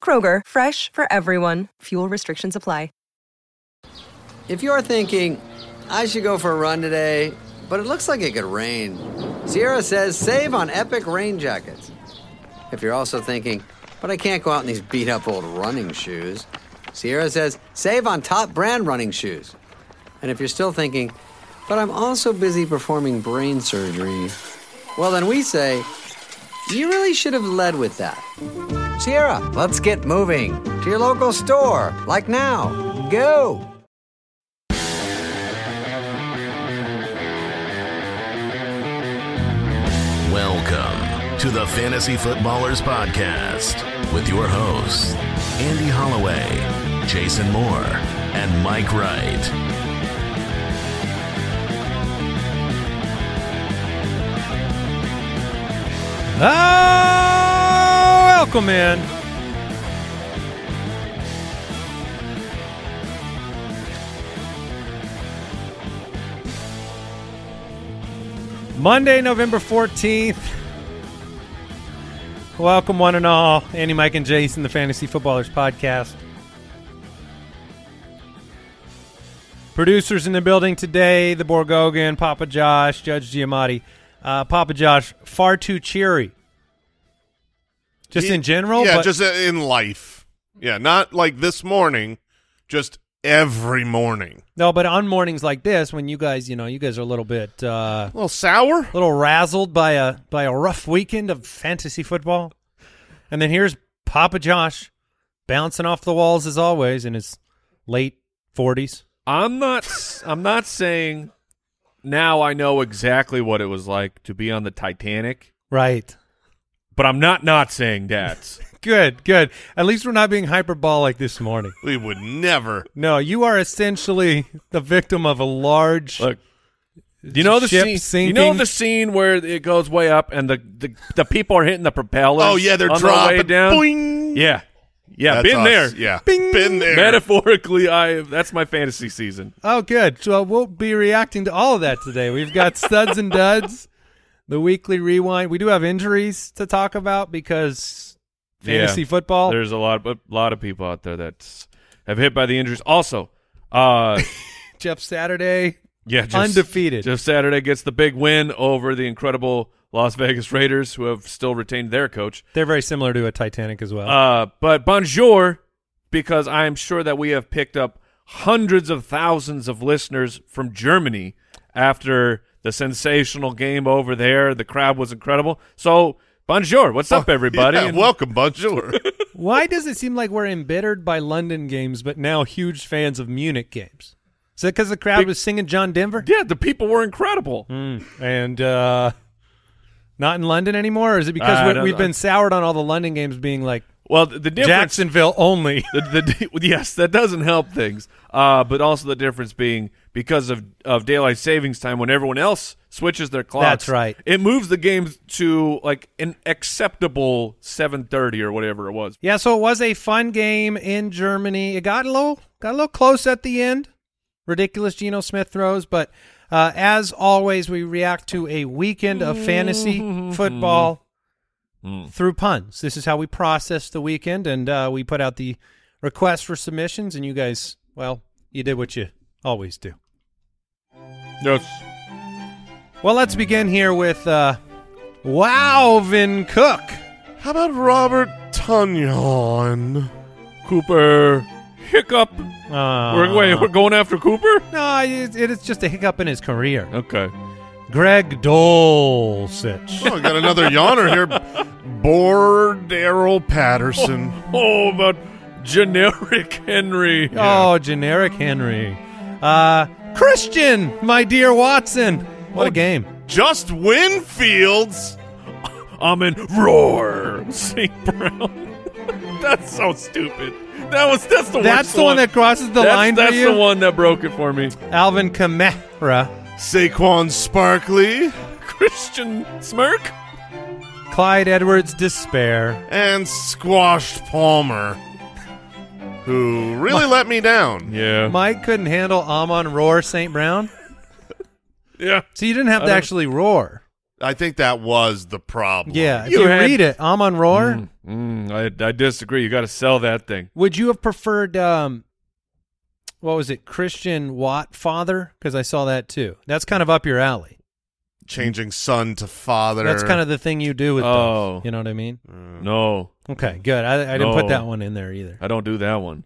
Kroger, fresh for everyone. Fuel restrictions apply. If you're thinking, I should go for a run today, but it looks like it could rain, Sierra says save on epic rain jackets. If you're also thinking, but I can't go out in these beat up old running shoes, Sierra says save on top brand running shoes. And if you're still thinking, but I'm also busy performing brain surgery, well, then we say, you really should have led with that. Sierra, let's get moving to your local store, like now. Go! Welcome to the Fantasy Footballers Podcast with your hosts, Andy Holloway, Jason Moore, and Mike Wright. Oh, welcome in. Monday, November 14th. Welcome, one and all. Andy, Mike, and Jason, the Fantasy Footballers Podcast. Producers in the building today the Borgogan, Papa Josh, Judge Giamatti. Uh, Papa Josh, far too cheery. Just He- in general? Yeah, but- just uh, in life. Yeah, not like this morning, just every morning. No, but on mornings like this, when you guys, you know, you guys are a little bit, uh, A little sour? a little razzled by a by a rough weekend of fantasy football, and then here's Papa Josh bouncing off the walls as always in his late forties. I'm not. I'm not saying now. I know exactly what it was like to be on the Titanic, Right. but I'm not not saying that. Good. Good. At least we're not being hyperbolic this morning. We would never. No, you are essentially the victim of a large. Look, you know the Ship scene. You know the scene where it goes way up and the the, the people are hitting the propellers. Oh, yeah, they're on their way dropping. down. Boing. Yeah, yeah, That's been us. there. Yeah. Bing. Been there. Metaphorically, I that's my fantasy season. Oh, good. So we'll be reacting to all of that today. We've got studs and duds, the weekly rewind. We do have injuries to talk about because fantasy Yeah. football. There's a lot, a lot of people out there that have hit by the injuries. Also, uh, Jeff Saturday, yeah, just, undefeated. Jeff Saturday gets the big win over the incredible Las Vegas Raiders, who have still retained their coach. They're very similar to a Titanic as well. Uh, but bonjour, because I'm sure that we have picked up hundreds of thousands of listeners from Germany after the sensational game over there. The crowd was incredible. So, bonjour. What's up, everybody? Oh, Yeah, And- welcome, bonjour. Why does it seem like we're embittered by London games, but now huge fans of Munich games? Is that because the crowd Big- was singing John Denver? yeah, the people were incredible. Mm. And uh, not in London anymore? Or is it because we, we've been soured on all the London games being like Well, the, the difference. Jacksonville only? the, the, yes, that doesn't help things. Uh, but also the difference being because of, of daylight savings time, when everyone else switches their clocks. That's right. It moves the game to like an acceptable seven thirty or whatever it was. Yeah, so it was a fun game in Germany. It got a little got a little close at the end. Ridiculous Geno Smith throws, but uh, as always, we react to a weekend of fantasy football through puns. This is how we process the weekend, and uh, we put out the request for submissions, and you guys, well, you did what you always do. Yes. Well, let's begin here with uh, Wowvin Cook. How about Robert Tunyon? Cooper hiccup. Uh, we're, wait, we're going after Cooper? no, it, it is just a hiccup in his career. Okay. Greg Dulcich. Oh, I got another yawner here. Bordero Patterson. Oh, but generic Henry. Oh, generic Henry. Uh, Christian, my dear Watson. What Oh, a game. Just Winfields. I'm in roar. St. Brown. that's so stupid. That was that's the That's the one that crosses the that's, line That's for you. the one that broke it for me. Alvin Kamara, Saquon Sparkly Christian Smirk. Clyde Edwards Despair. And Squashed Palmer. Who really let me down. Yeah. Mike couldn't handle Amon Roar St. Brown. yeah. So you didn't have I to don't- actually roar. I think that was the problem. Yeah, if You you, had- read it, Amon Roar. Mm, mm, I, I disagree. You got to sell that thing. Would you have preferred um what was it, Christian Watt father? Because I saw that too. That's kind of up your alley. Changing son to father. That's kind of the thing you do with Oh. those. You know what I mean? No, Okay, good. I, I didn't put that one in there either. I don't do that one.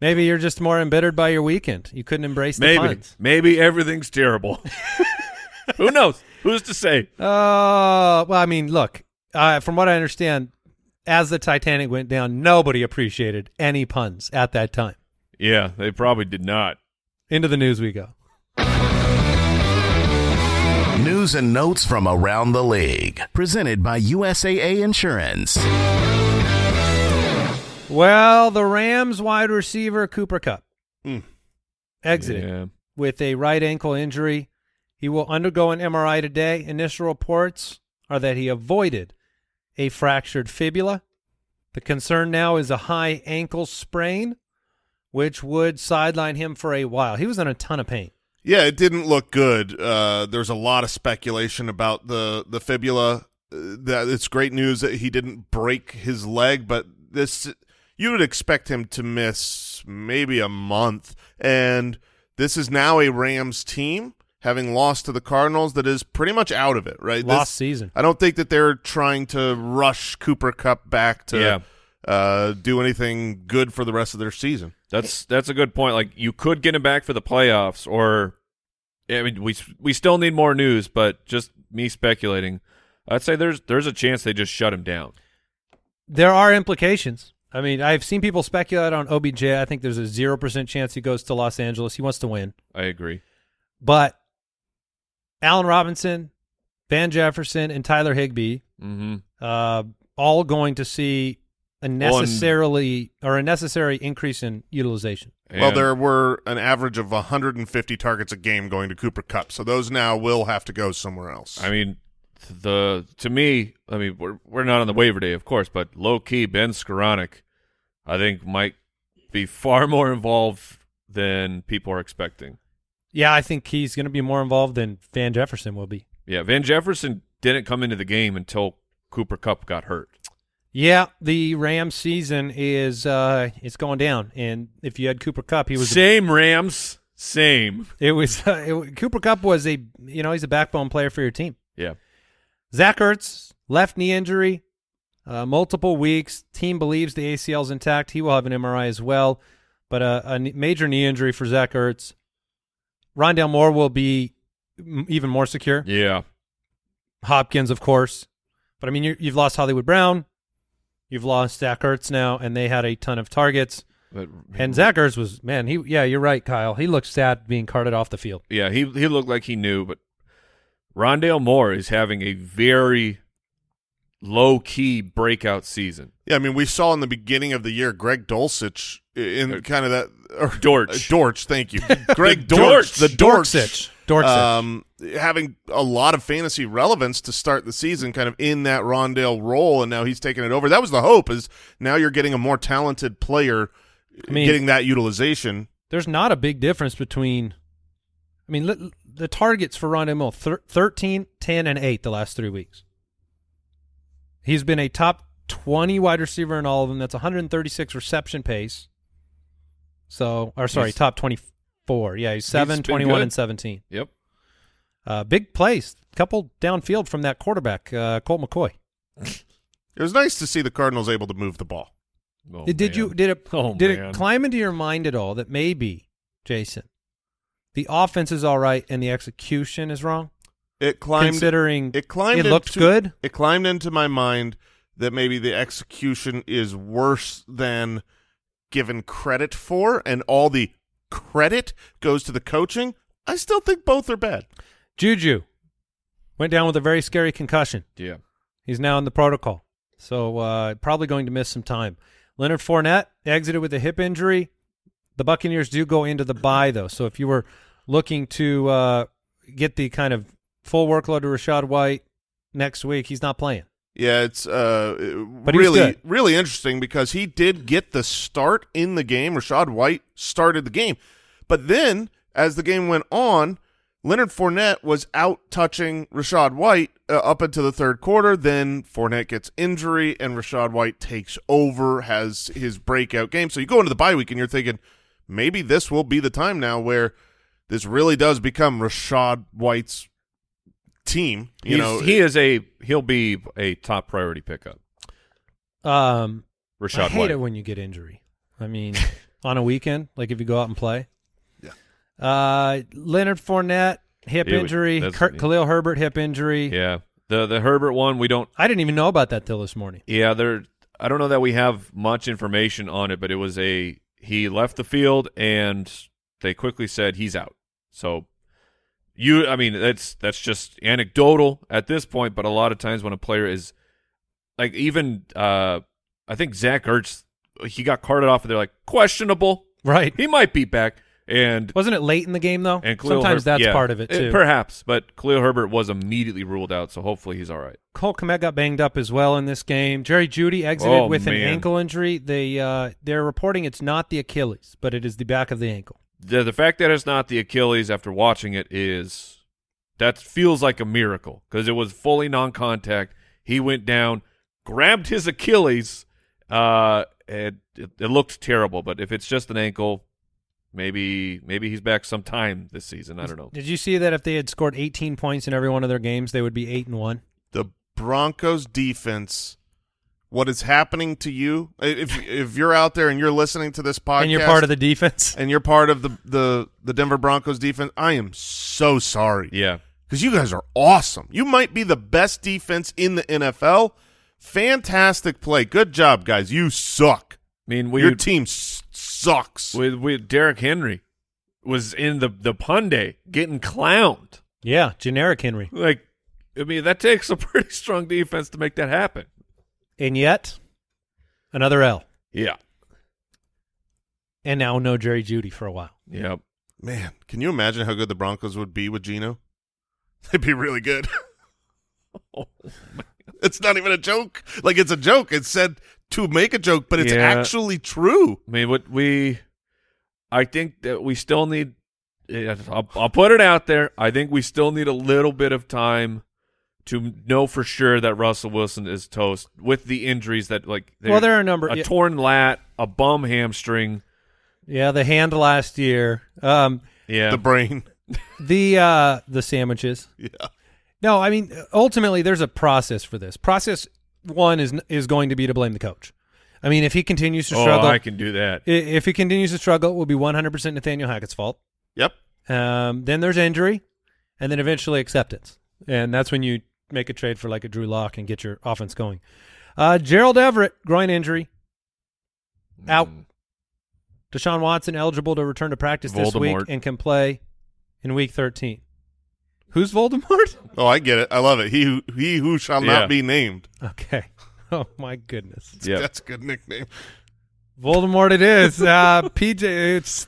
Maybe you're just more embittered by your weekend. You couldn't embrace the Maybe. puns. Maybe everything's terrible. Who knows? Who's to say? Uh, well, I mean, look, uh, from what I understand, as the Titanic went down, nobody appreciated any puns at that time. Yeah, they probably did not. Into the news we go. News and notes from around the league. Presented by USAA Insurance. Well, the Rams wide receiver Cooper Kupp Mm. exited Yeah. with a right ankle injury. He will undergo an MRI today. Initial reports are that he avoided a fractured fibula. The concern now is a high ankle sprain, which would sideline him for a while. He was in a ton of pain. Yeah, it didn't look good. Uh, there's a lot of speculation about the the fibula. Uh, that it's great news that he didn't break his leg, but this you would expect him to miss maybe a month. And this is now a Rams team having lost to the Cardinals that is pretty much out of it. Right, Lost This- season. I don't think that they're trying to rush Cooper Kupp back to Yeah. uh, do anything good for the rest of their season. That's that's a good point. Like you could get him back for the playoffs, or I mean, we we still need more news. But just me speculating, I'd say there's there's a chance they just shut him down. There are implications. I mean, I've seen people speculate on OBJ. I think there's a 0% chance he goes to Los Angeles. He wants to win. I agree. But Allen Robinson, Van Jefferson, and Tyler Higbee Mm-hmm. uh, all going to see a necessarily or a necessary increase in utilization. Well, there were an average of 150 targets a game going to Cooper Kupp, so those now will have to go somewhere else. I mean, the to me, I mean, we're we're not on the waiver day, of course, but low key, Ben Skowronek, I think might be far more involved than people are expecting. Yeah, I think he's going to be more involved than Van Jefferson will be. Yeah, Van Jefferson didn't come into the game until Cooper Kupp got hurt. Yeah, the Rams season is uh it's going down, and if you had Cooper Kupp, he was Same Rams, same. it was uh, it, Cooper Kupp was a you know he's a backbone player for your team. Yeah, Zach Ertz left knee injury, uh, multiple weeks. Team believes the ACL's intact. He will have an MRI as well, but a, a major knee injury for Zach Ertz. Rondale Moore will be m- even more secure. yeah. Hopkins, of course, but I mean you you've lost Hollywood Brown, you've lost Zach Ertz now, and they had a ton of targets. But, And Zach Ertz was man. He yeah, you're right, Kyle. He looked sad being carted off the field. yeah, he he looked like he knew, but Rondale Moore is having a very low key breakout season. yeah, I mean, we saw in the beginning of the year Greg Dulcich in Uh, kind of that or, Dorch. uh, Dortch, thank you, Greg The Dortch, Dortch. the Dortch, Dorksich. Dorksich. um, having a lot of fantasy relevance to start the season, kind of in that Rondale role, and now he's taking it over. That was the hope. Is now you're getting a more talented player, I mean- getting that utilization. There's not a big difference between. I mean, li- the targets for Rondale Moore thir- 13, 10, and 8 the last three weeks. He's been a top 20 wide receiver in all of them. That's 136 reception pace. So, or sorry, He's- top 24. Yeah, he's 7, been 21, good. and 17. Yep. Uh, big plays. Couple downfield from that quarterback, uh, Colt McCoy. It was nice to see the Cardinals able to move the ball. Oh, did man. you did it Oh, did man. it climb into your mind at all that maybe Jason, the offense is all right and the execution is wrong? It climbed. Considering it climbed. it looked into- good. It climbed into my mind that maybe the execution is worse than given credit for, and all the credit goes to the coaching. I still think both are bad. Juju went down with a very scary concussion. Yeah. He's now in the protocol, so uh, probably going to miss some time. Leonard Fournette exited with a hip injury. The Buccaneers do go into the bye though, so if you were looking to uh, get the kind of full workload to Rachaad White next week, he's not playing. Yeah, it's uh, But really really interesting because he did get the start in the game. Rachaad White started the game, but then as the game went on, Leonard Fournette was out touching Rachaad White uh, up into the third quarter. Then Fournette gets injury, and Rachaad White takes over, has his breakout game. So you go into the bye week, and you're thinking maybe this will be the time now where this really does become Rachaad White's team. You He's- know, he is a he'll be a top priority pickup. Um, Rachaad I hate White. it when you get injury. I mean, on a weekend, like if you go out and play. Yeah. Uh, Leonard Fournette hip It injury. that's- Kurt, Khalil Herbert hip injury. yeah. The the Herbert one we don't I didn't even know about that till this morning. Yeah, there. I don't know that we have much information on it, but it was a he left the field and they quickly said he's out. So you, I mean, that's that's just anecdotal at this point. But a lot of times when a player is like even, uh I think Zach Ertz, he got carted off. and They're like questionable. Right. He might be back. And Wasn't it late in the game though? and Khalil Sometimes that's yeah, part of it too. perhaps, but Khalil Herbert was immediately ruled out, so hopefully he's all right. Cole Kmet got banged up as well in this game. Jerry Jeudy exited Oh, with an ankle injury. They uh, they're reporting it's not the Achilles, but it is the back of the ankle. The the fact that it's not the Achilles after watching it is that feels like a miracle because it was fully non-contact. He went down, grabbed his Achilles, uh, and it, it looked terrible. But if it's just an ankle, maybe maybe he's back sometime this season. I don't know. Did you see that if they had scored 18 points in every one of their games, they would be eight and one? the Broncos defense. What is happening to you? If if you're out there and you're listening to this podcast, And you're part of the defense. and you're part of the the the Denver Broncos defense, I am so sorry. Yeah, because you guys are awesome. You might be the best defense in the NFL. Fantastic play. Good job, guys. You suck. I mean we Your team sucks. with with Derrick Henry was in the the pun day getting clowned. Yeah, generic Henry. Like, I mean that takes a pretty strong defense to make that happen. And yet, another L. Yeah. And now no Jerry Jeudy for a while. Yep. Man, can you imagine how good the Broncos would be with Geno? They'd be really good. Oh, it's not even a joke. Like it's a joke. It's said to make a joke, but it's Yeah. actually true. I mean, what we, I think that we still need. I'll, I'll put it out there. I think we still need a little bit of time to know for sure that Russell Wilson is toast with the injuries that like. Well, there are a number- A yeah. torn lat, a bum hamstring. Yeah, the hand last year. Um, Yeah. The brain. the uh, the sandwiches. Yeah. No, I mean ultimately there's a process for this. Process one is is going to be to blame the coach. I mean, if he continues to oh, struggle, I can do that. if he continues to struggle, it will be 100% Nathaniel Hackett's fault. Yep. Um, then there's injury, and then eventually acceptance, and that's when you make a trade for like a Drew Lock and get your offense going. Uh, Gerald Everett groin injury out. Mm. Deshaun Watson eligible to return to practice this week and can play in week 13. Who's Voldemort? Oh, I get it. I love it. He who he who shall Yeah. not be named. Okay. Oh my goodness. Yep. That's a good nickname. Voldemort it is. Uh, PJ, it's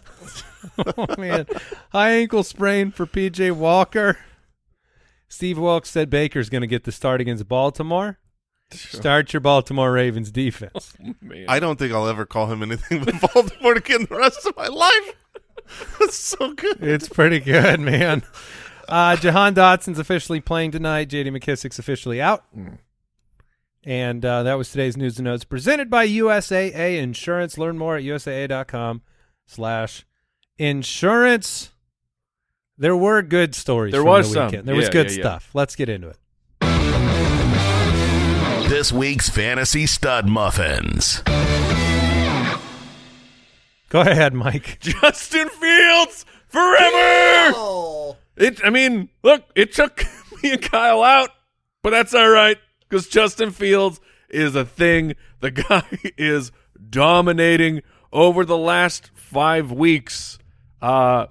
oh man, high ankle sprain for PJ Walker. Steve Wilks said Baker's going to get the start against Baltimore. Start your Baltimore Ravens defense. Man. I don't think I'll ever call him anything but Baltimore again the rest of my life. That's so good. It's pretty good, man. Uh, Jahan Dotson's officially playing tonight. J.D. McKissic's officially out. And uh, that was today's news and notes presented by USAA Insurance. Learn more at usaa.com slash insurance. There were good stories There from was the some. weekend. There was Yeah, good yeah, yeah. stuff. Let's get into it. This week's Fantasy Stud Muffins. Go ahead, Mike. Justin Fields forever. It. I mean, look, it took me and Kyle out, but that's all right because Justin Fields is a thing. The guy is dominating over the last five weeks. Uh,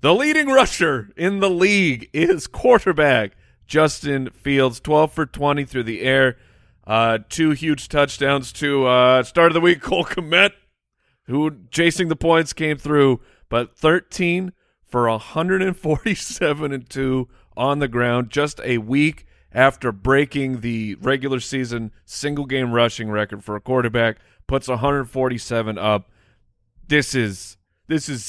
the leading rusher in the league is quarterback Justin Fields, 12 for 20 through the air. Uh, two huge touchdowns to uh, start of the week, Cole Kmet, who chasing the points came through, but 13 for 147 and 2 on the ground just a week after breaking the regular season single game rushing record for a quarterback puts 147 up this is this is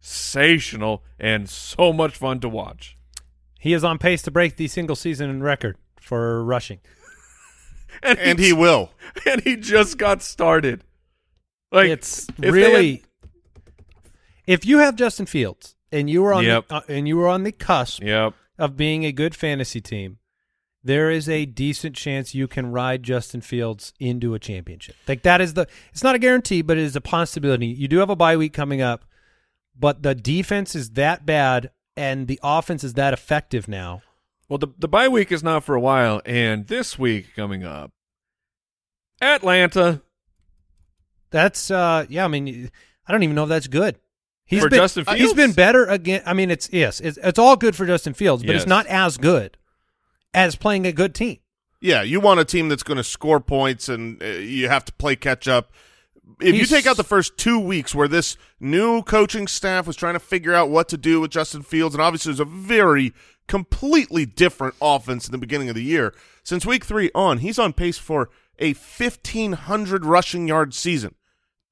sensational and so much fun to watch He is on pace to break the single season record for rushing. and, and he will. and he just got started like it's if they really if you have Justin Fields and you were on Yep. the, uh, and you were on the cusp yep of being a good fantasy team, there is a decent chance you can ride Justin Fields into a championship. Like that is the it's not a guarantee, but it is a possibility. You do have a bye week coming up, but the defense is that bad and the offense is that effective now. Well, the the bye week is not for a while, and this week coming up, Atlanta That's uh yeah, I mean I don't even know if that's good. He's For been, Justin He's Fields? been better again. I mean, it's yes, it's, it's all good for Justin Fields, but Yes. it's not as good as playing a good team. Yeah, you want a team that's going to score points, and uh, you have to play catch up. If you take out the first two weeks where this new coaching staff was trying to figure out what to do with Justin Fields, and obviously there's a very completely different offense in the beginning of the year. Since week three on, he's on pace for a 1,500 rushing yard season.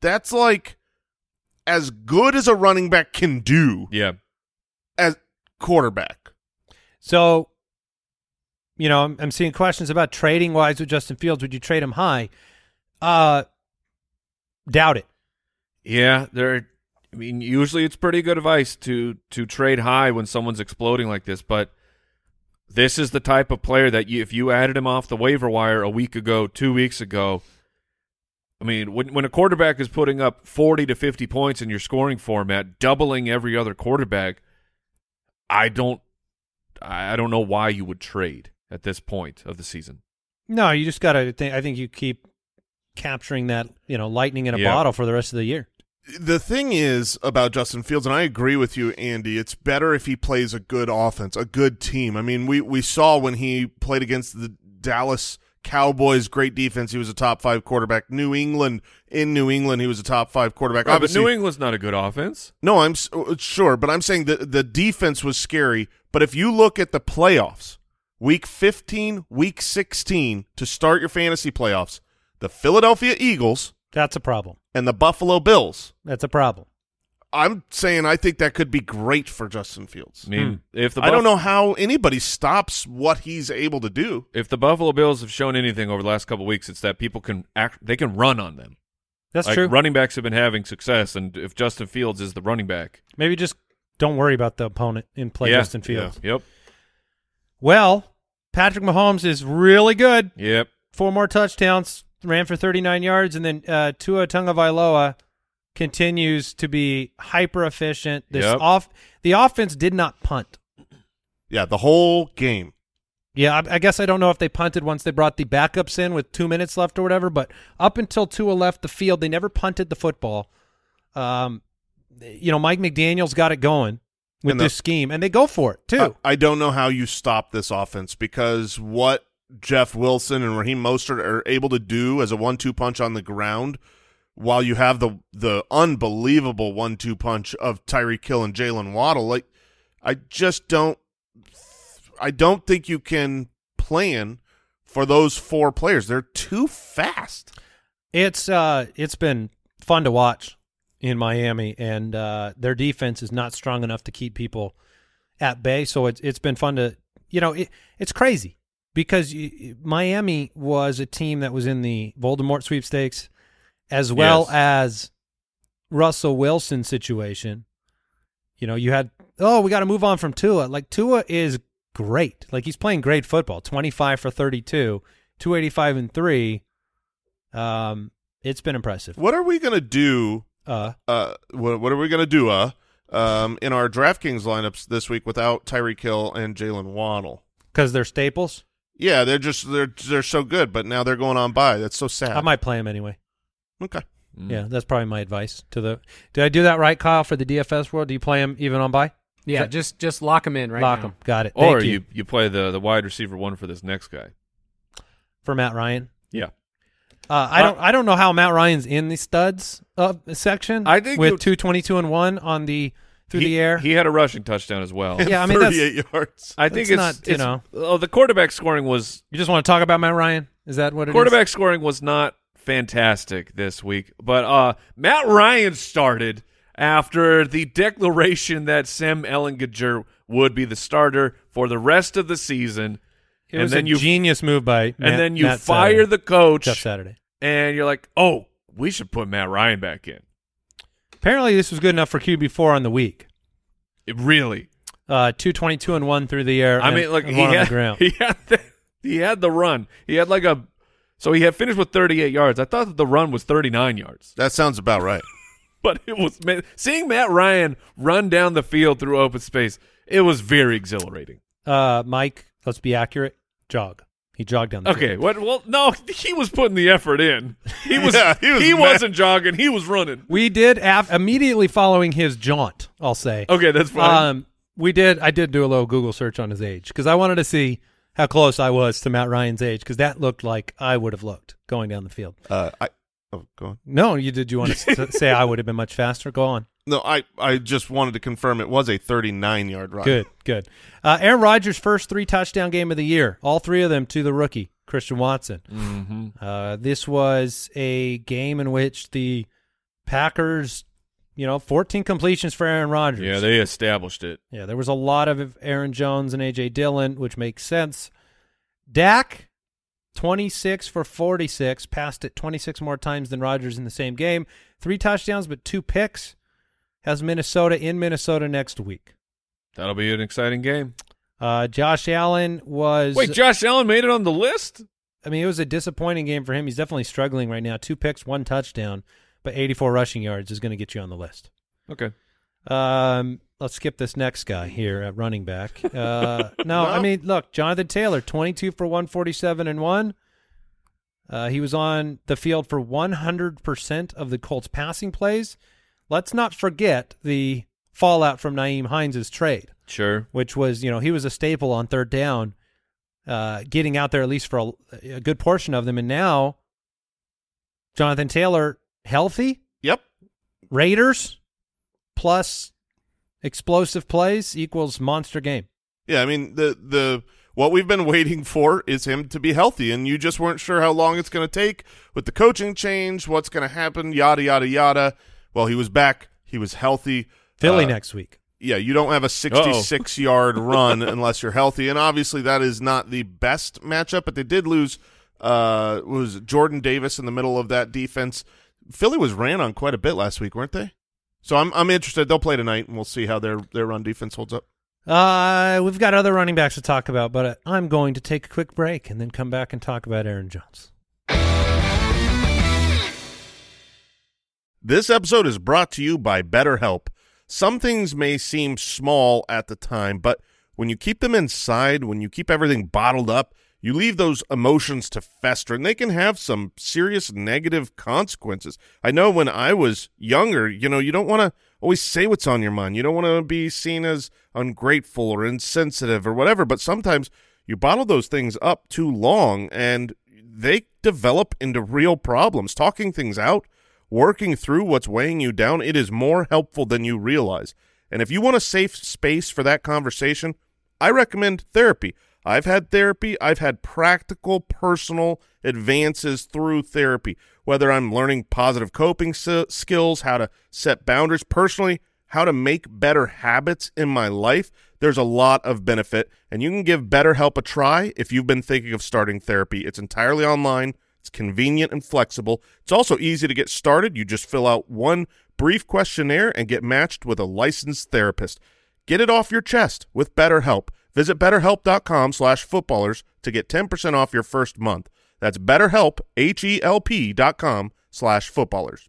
That's like as good as a running back can do Yeah. as quarterback. So, you know, I'm, I'm seeing questions about trading wise with Justin Fields. Would you trade him high? Uh, doubt it. Yeah, there. I mean, usually it's pretty good advice to to trade high when someone's exploding like this, but this is the type of player that you, if you added him off the waiver wire a week ago, two weeks ago, I mean, when when a quarterback is putting up forty to fifty points in your scoring format, doubling every other quarterback, I don't, I I don't know why you would trade at this point of the season. No, you just got to think. I think you keep capturing that, you know, lightning in a Yeah. bottle for the rest of the year. the thing is about Justin Fields, and I agree with you, Andy. It's better if he plays a good offense, a good team. I mean, we we saw when he played against the Dallas Cowboys, great defense. He was a top five quarterback. New England in New England, he was a top five quarterback. Right, but New England's not a good offense. no, I'm uh, sure, but I'm saying that the defense was scary. But if you look at the playoffs, week 15, week 16 to start your fantasy playoffs, the Philadelphia Eagles That's a problem. and the Buffalo Bills. That's a problem. I'm saying I think that could be great for Justin Fields. I mean, hmm. if the I don't know how anybody stops what he's able to do. if the Buffalo Bills have shown anything over the last couple of weeks, it's that people can act. They can run on them. That's like true. running backs have been having success, and if Justin Fields is the running back, Maybe just don't worry about the opponent and play yeah, Justin Fields. Yep, Well, Patrick Mahomes is really good. yep. Four more touchdowns, ran for 39 yards, and then uh, Tua Tagovailoa continues to be hyper efficient. This Yep. off the offense did not punt. Yeah, the whole game. Yeah, I, I guess I don't know if they punted once they brought the backups in with two minutes left or whatever, but up until Tua left the field, they never punted the football. Um, you know, Mike McDaniel's got it going with the- this scheme, and they go for it too. I, I don't know how you stop this offense because what Jeff Wilson and Raheem Mostert are able to do as a one-two punch on the ground, while you have the the unbelievable one-two punch of Tyreek Hill and Jaylen Waddle, like I just don't, I don't think you can plan for those four players. They're too fast. It's uh it's been fun to watch in Miami and uh their defense is not strong enough to keep people at bay so it's it's been fun to you know it, it's crazy because Miami was a team that was in the Voldemort sweepstakes as well Yes. as Russell Wilson situation. You know, you had oh, we got to move on from Tua. Like Tua is great. Like he's playing great football. 25 for 32, 285 and 3. Um it's been impressive. What are we going to do Uh, uh, what, what are we gonna do? Uh, um, in our DraftKings lineups this week without Tyreek Hill and Jaylen Waddle. because they're staples. Yeah, they're just they're they're so good, but now they're going on by. That's so sad. I might play them anyway. okay. Mm. Yeah, that's probably my advice to the. Did I do that right, Kyle? For the DFS world, do you play them even on buy? Yeah, just just lock them in right Lock now. them. Got it. Or Thank you. you play the the wide receiver one for this next guy. for Matt Ryan. Yeah. Uh, I don't. I don't know how Matt Ryan's in the studs uh, section. I think with two twenty two and one on the through he, the air. He had a rushing touchdown as well. Yeah, I mean, that's- 38 yards. I think That's it's not, you it's- know. Oh, the quarterback scoring was you just want to talk about Matt Ryan? Is that what it is? quarterback scoring was not fantastic this week, but uh, Matt Ryan started after the declaration that Sam Ehlinger would be the starter for the rest of the season, It and was then a you genius move by Matt, and then you Matt fire Saturday. the coach, Jeff Saturday. and you're like, oh, we should put Matt Ryan back in. Apparently, this was good enough for QB four on the week. It really, Uh, two twenty two and one through the air. I and- mean, look, he on had, the ground. he had the, he had the run. He had like a, so he had finished with 38 yards. I thought that the run was 39 yards. That sounds about right. but it was man, seeing Matt Ryan run down the field through open space. It was very exhilarating. Uh, Mike, let's be accurate. Jog. He jogged down the Okay, field. what? Well, no, he was putting the effort in. He was. Yeah, he he, was was mad. not jogging. He was running. We did af- immediately following his jaunt. I'll say. Okay, that's fine. Um, we did. I did do a little Google search on his age because I wanted to see how close I was to Matt Ryan's age because that looked like I would have looked going down the field. Uh, I oh, go on. No, you did. You want to s- say I would have been much faster? Go on. No, I I just wanted to confirm it was a 39 yard run. Good, good. Uh, Aaron Rodgers' first three touchdown game of the year, all three of them to the rookie Christian Watson. mm-hmm. Uh, this was a game in which the Packers, you know, 14 completions for Aaron Rodgers. Yeah, they established it. Yeah, there was a lot of Aaron Jones and AJ Dillon, which makes sense. Dak, 26 for 46, passed it 26 more times than Rodgers in the same game. Three touchdowns, but two picks. Has Minnesota in Minnesota next week. That'll be an exciting game. Uh, Josh Allen was. Wait, Josh Allen made it on the list. I mean, it was a disappointing game for him. He's definitely struggling right now. Two picks, one touchdown, but 84 rushing yards is going to get you on the list. Okay. Um, let's skip this next guy here at running back. Uh, no, I mean, look, Jonathan Taylor, 22 for 147 and one. Uh, he was on the field for 100% of the Colts passing plays. Let's not forget the fallout from Nyheim Hines' trade, Sure. which was, you know, he was a staple on third down, uh, getting out there at least for a, a good portion of them. And now, Jonathan Taylor, healthy, Yep. Raiders plus explosive plays equals monster game. Yeah, I mean the the what we've been waiting for is him to be healthy, and you just weren't sure how long it's going to take with the coaching change, what's going to happen, yada yada yada. Well, he was back, he was healthy. Philly Uh, next week. Yeah, you don't have a 66 yard run unless you're healthy, and obviously that is not the best matchup. But they did lose. Uh, was Jordan Davis in the middle of that defense? Philly was ran on quite a bit last week, weren't they? So I'm I'm interested. They'll play tonight, and we'll see how their their run defense holds up. Uh, we've got other running backs to talk about, but I'm going to take a quick break and then come back and talk about Aaron Jones. This episode is brought to you by BetterHelp. Some things may seem small at the time, but when you keep them inside, when you keep everything bottled up, you leave those emotions to fester, and they can have some serious negative consequences. I know when I was younger, you know, you don't want to always say what's on your mind. You don't want to be seen as ungrateful or insensitive or whatever, but sometimes you bottle those things up too long and they develop into real problems. Talking things out working through what's weighing you down, it is more helpful than you realize. And if you want a safe space for that conversation, I recommend therapy. I've had therapy. I've had practical, personal advances through therapy, whether I'm learning positive coping skills, how to set boundaries personally, how to make better habits in my life. There's a lot of benefit, and you can give BetterHelp a try if you've been thinking of starting therapy. It's entirely online. It's convenient and flexible. It's also easy to get started. You just fill out one brief questionnaire and get matched with a licensed therapist. Get it off your chest with BetterHelp. Visit betterhelp.com slash footballers to get 10% off your first month. That's betterhelp, H-E-L-P dot com slash footballers.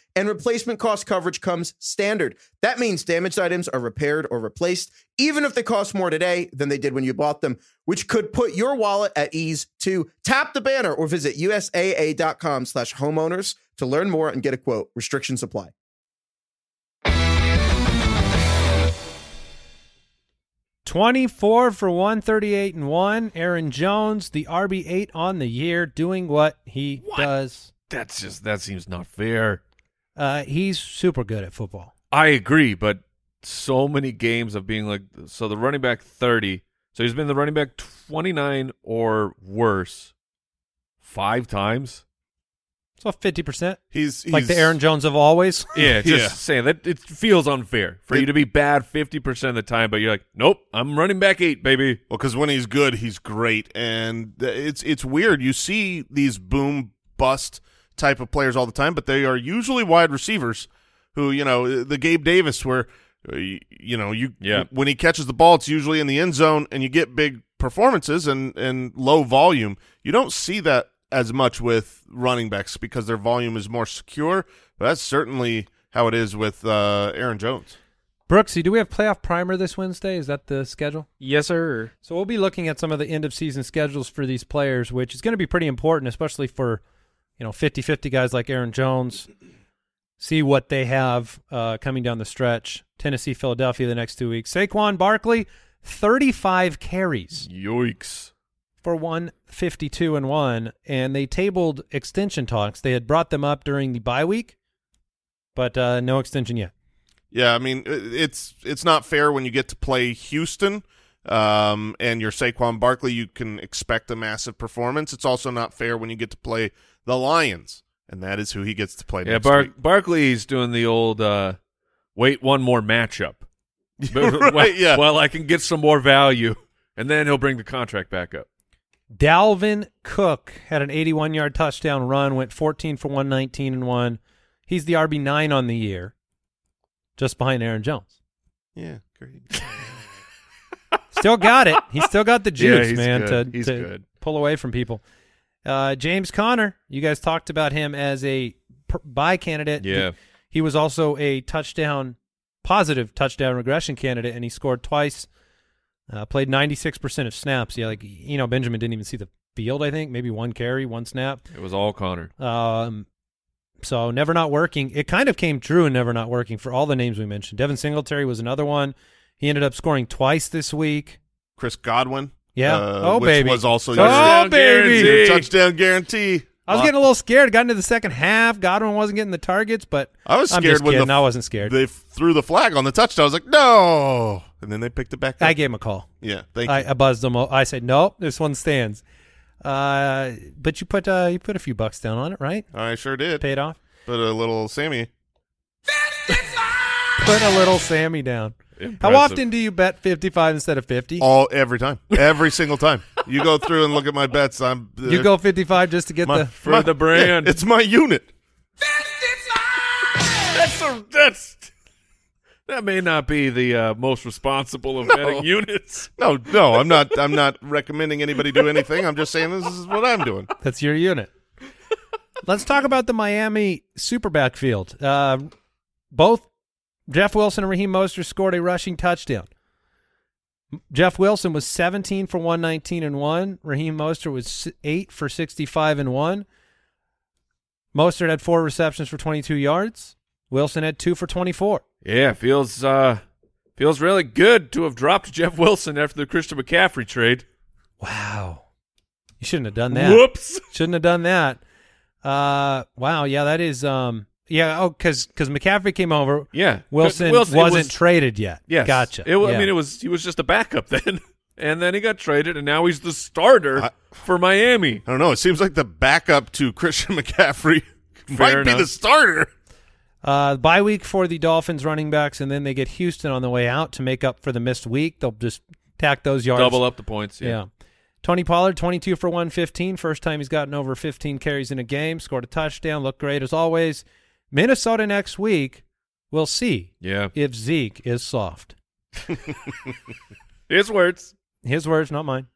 and replacement cost coverage comes standard. That means damaged items are repaired or replaced, even if they cost more today than they did when you bought them, which could put your wallet at ease To Tap the banner or visit usaa.com slash homeowners to learn more and get a quote. Restrictions apply. Twenty-four for one thirty-eight and one. Aaron Jones, the RB eight on the year, doing what he does. That's just that seems not fair. Uh, he's super good at football. I agree, but so many games of being like so the running back 30. So he's been the running back 29 or worse 5 times. So fifty percent, He's, he's like the Aaron Jones of always. Yeah, just Yeah. saying that it feels unfair for you to be bad 50% of the time but you're like, "Nope, I'm running back 8, baby." Well, because when he's good, he's great, and it's it's weird. You see these boom bust type of players all the time, but they are usually wide receivers who you know the Gabe Davis, where uh, you, you know you Yeah. when he catches the ball, it's usually in the end zone, and you get big performances and and low volume. You don't see that as much with running backs because their volume is more secure. But that's certainly how it is with uh, Aaron Jones. Brooksy, do we have playoff primer this Wednesday? Is that the schedule? Yes, sir. So we'll be looking at some of the end of season schedules for these players, which is going to be pretty important, especially for you know 50-50 guys like Aaron Jones. See what they have uh, coming down the stretch. Tennessee, Philadelphia, the next two weeks. Saquon Barkley, thirty-five carries Yoicks. for one fifty-two and one, and they tabled extension talks. They had brought them up during the bye week, but uh, no extension yet. Yeah, I mean it's it's not fair when you get to play Houston um, and you're Saquon Barkley. You can expect a massive performance. It's also not fair when you get to play the Lions, and that is who he gets to play Yeah, next Bar- week. Barkley's doing the old uh, wait one more matchup. Right, well, yeah. Well, I can get some more value, and then he'll bring the contract back up. Dalvin Cook had an 81 yard touchdown run, went 14 for 119 and one. He's the RB9 on the year, just behind Aaron Jones. Yeah, great. Still got it. He's still got the Yeah, juice, he's man, good. to, He's to good. pull away from people. Uh, James Conner, you guys talked about him as a per- buy candidate. Yeah. He, he was also a touchdown, positive touchdown regression candidate, and he scored twice. Uh, played 96% of snaps. Yeah, like, you know, Benjamin didn't even see the field, I think. Maybe one carry, one snap. It was all Conner. Um, so never not working. It kind of came true and never not working for all the names we mentioned. Devin Singletary was another one. He ended up scoring twice this week. Chris Godwin. Yeah. uh, Oh, which baby. was also Oh, your, Touchdown baby. guarantee. touchdown guarantee. I was getting a little scared. Got into the second half. Godwin wasn't getting the targets, but I was I'm scared just when kidding. the- I wasn't scared. They threw the flag on the touchdown. I was like, no, and then they picked it back up. I gave him a call. yeah, thank I, you. I buzzed them. I said, "Nope, this one stands." Uh, but you put uh, you put a few bucks down on it, right? I sure did. Paid off. But a little Sammy. Put a little Sammy down. How often do you bet fifty five instead of fifty? All every time, every single time. You go through and look at my bets. I'm uh, you go fifty five just to get my, the. For my- the brand. yeah, it's my unit. 55. That's a, that's that may not be the uh, most responsible of betting units. No, no, I'm not. I'm not recommending anybody do anything. I'm just saying this is what I'm doing. That's your unit. Let's talk about the Miami super backfield. Uh, both Jeff Wilson and Raheem Mostert scored a rushing touchdown. Jeff Wilson was 17 for 119 and 1. Raheem Mostert was 8 for 65 and 1. Mostert had 4 receptions for 22 yards. Wilson had 2 for 24. Yeah, feels uh feels really good to have dropped Jeff Wilson after the Christian McCaffrey trade. Wow. You shouldn't have done that. Whoops. Shouldn't have done that. Uh, wow. Yeah, that is. Um, yeah. Oh, because because McCaffrey came over. Yeah, Wilson, Wilson- wasn't was- traded yet. Yes. Gotcha. It, wa- I mean, it was he was just a backup then, and then he got traded, and now he's the starter I- for Miami. I don't know. It seems like the backup to Christian McCaffrey might Fair be the starter. Uh, bye week for the Dolphins running backs, and then they get Houston on the way out to make up for the missed week. They'll just tack those yards. Double up the points. Yeah. Yeah. Tony Pollard, 22 for 115. First time he's gotten over 15 carries in a game. Scored a touchdown. Looked great as always. Minnesota next week, we'll see Yeah. if Zeke is soft. His words. His words, not mine.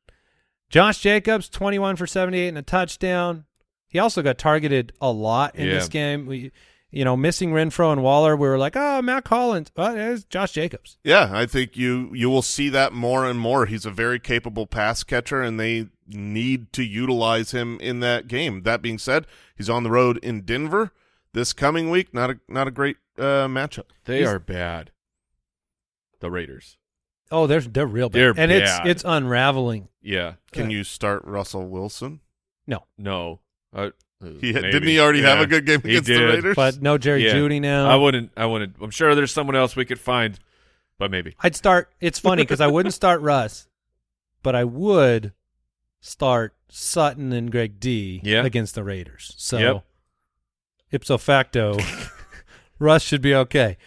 Josh Jacobs, 21 for 78 and a touchdown. He also got targeted a lot in Yeah. this game. We, you know, missing Renfro and Waller, we were like, oh, Mack Hollins. Well, it's Josh Jacobs. Yeah, I think you you will see that more and more. He's a very capable pass catcher, and they need to utilize him in that game. That being said, he's on the road in Denver this coming week. Not a not a great uh, matchup. They He's- are bad. The Raiders. Oh, they're they're real bad. They're and bad. it's it's unraveling. Yeah. Can Uh, you start Russell Wilson? No. No. Uh, He had, didn't he already have a good game he against the did. Raiders? But no Jerry Yeah. Jeudy now. I wouldn't. I wouldn't. I'm sure there's someone else we could find, but maybe. I'd start. It's funny because I wouldn't start Russ, but I would start Sutton and Greg D Yeah. against the Raiders. So Yep. Ipso facto, Russ should be okay.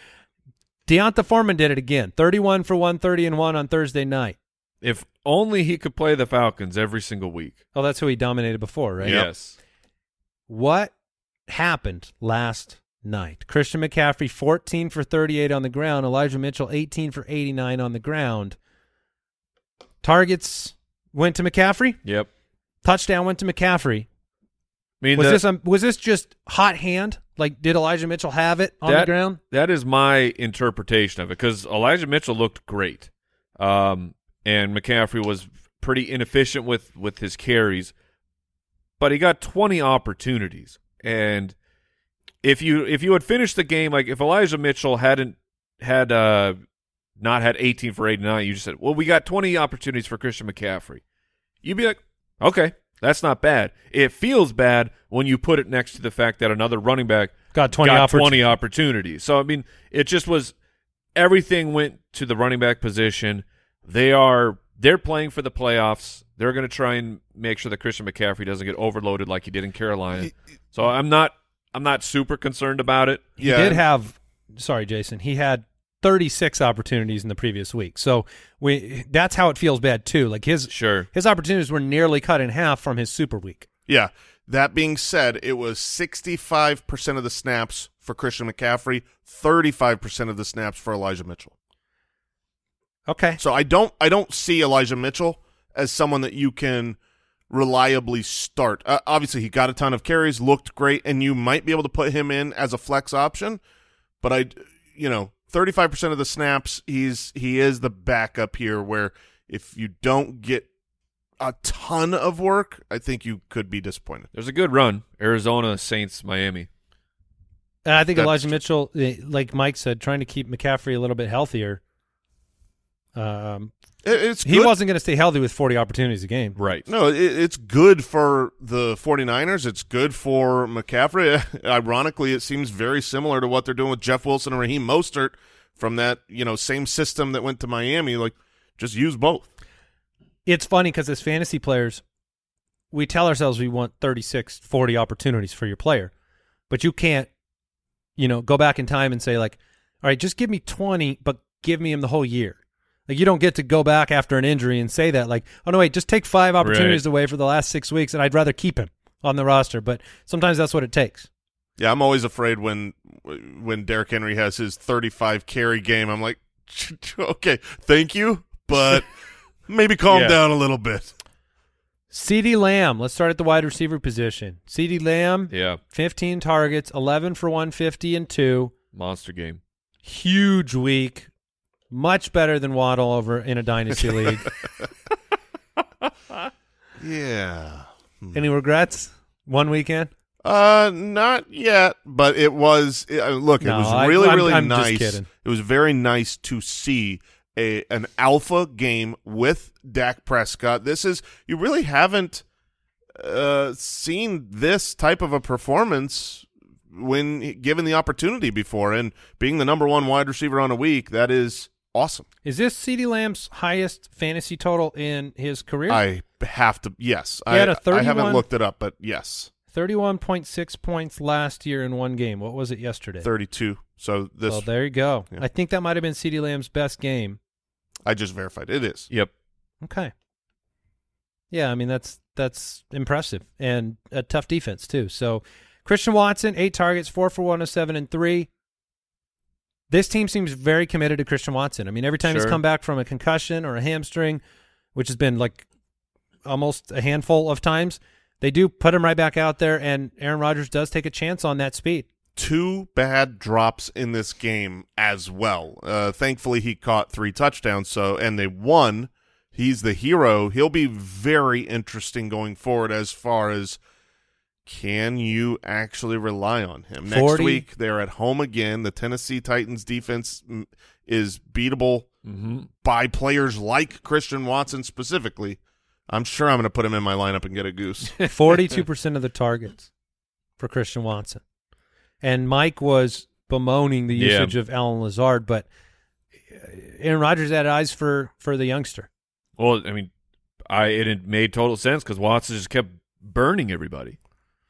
D'Onta Foreman did it again. Thirty-one for one thirty and one on Thursday night. If only he could play the Falcons every single week. Oh, that's who he dominated before, right? Yes. What happened last night? Christian McCaffrey, 14 for 38 on the ground. Elijah Mitchell, 18 for 89 on the ground. Targets went to McCaffrey. Yep. Touchdown went to McCaffrey. I mean, Was the- this a, was this just hot hand? Like, did Elijah Mitchell have it on that, the ground? That is my interpretation of it because Elijah Mitchell looked great, um, and McCaffrey was pretty inefficient with with his carries, but he got 20 opportunities. And if you if you had finished the game like if Elijah Mitchell hadn't had uh not had 18 for 89, you just said, "Well, we got 20 opportunities for Christian McCaffrey." You'd be like, "Okay, that's not bad." It feels bad when you put it next to the fact that another running back Got 20 got oppor- 20 opportunities. So I mean, it just was everything went to the running back position. They are they're playing for the playoffs. They're going to try and make sure that Christian McCaffrey doesn't get overloaded like he did in Carolina. So I'm not I'm not super concerned about it. He Yeah. did have, sorry, Jason, he had 36 opportunities in the previous week. So we that's how it feels bad, too. Like, his, Sure. his opportunities were nearly cut in half from his super week. Yeah. That being said, it was 65% of the snaps for Christian McCaffrey, 35% of the snaps for Elijah Mitchell. Okay. So I don't I don't see Elijah Mitchell as someone that you can reliably start. Uh, obviously, he got a ton of carries, looked great, and you might be able to put him in as a flex option. But I, you know, thirty five percent of the snaps, he's he is the backup here. Where if you don't get a ton of work, I think you could be disappointed. There's a good run. Arizona, Saints, Miami. And I think That's Elijah. Mitchell, eh, like Mike said, trying to keep McCaffrey a little bit healthier. Um, It, it's he wasn't going to stay healthy with 40 opportunities a game. Right. No, it, it's good for the 49ers. It's good for McCaffrey. Ironically, it seems very similar to what they're doing with Jeff Wilson and Raheem Mostert from that, you know, same system that went to Miami. Like, just use both. It's funny because as fantasy players, we tell ourselves we want 36, 40 opportunities for your player, but you can't, you know, go back in time and say like, all right, just give me 20, but give me him the whole year. Like you don't get to go back after an injury and say that like, oh no, wait, just take five opportunities Right. away for the last six weeks, and I'd rather keep him on the roster. But sometimes that's what it takes. Yeah, I'm always afraid when when Derrick Henry has his 35 carry game. I'm like, okay, thank you, but maybe calm Yeah. down a little bit. CeeDee Lamb, let's start at the wide receiver position. CeeDee Lamb, Yeah. 15 targets, 11 for 150 and two. Monster game. huge week, much better than Waddle over in a dynasty league. Yeah. Any regrets? One weekend? Uh, not yet, but it was. Uh, look, No, it was really, I'm- really I'm just nice. kidding. It was very nice to see a an alpha game with Dak Prescott. This is you really haven't uh seen this type of a performance when given the opportunity before, and being the number one wide receiver on a week, that is awesome. Is this CeeDee Lamb's highest fantasy total in his career? I have to. Yes, He I, had a I haven't looked it up, but yes, 31.6 points last year in one game. What was it yesterday? thirty-two. So this well, there you go. Yeah. I think that might have been CeeDee Lamb's best game. I just verified it is. Yep. Okay. Yeah, I mean that's that's impressive and a tough defense too. So Christian Watson, eight targets, four for 107 and three. This team seems very committed to Christian Watson. I mean, every time he's come back from a concussion or a hamstring, which has been like almost a handful of times, they do put him right back out there, and Aaron Rodgers does take a chance on that speed. two bad drops in this game as well. Uh, thankfully, he caught three touchdowns, so and they won. He's the hero. He'll be very interesting going forward as far as can you actually rely on him. Next week, they're at home again. The Tennessee Titans defense mm, is beatable Mm-hmm. by players like Christian Watson specifically. I'm sure I'm going to put him in my lineup and get a goose. 42% of the targets for Christian Watson. And Mike was bemoaning the Yeah. usage of Allen Lazard, but Aaron Rodgers had eyes for, for the youngster. Well, I mean, I it, it made total sense because Watson just kept burning everybody.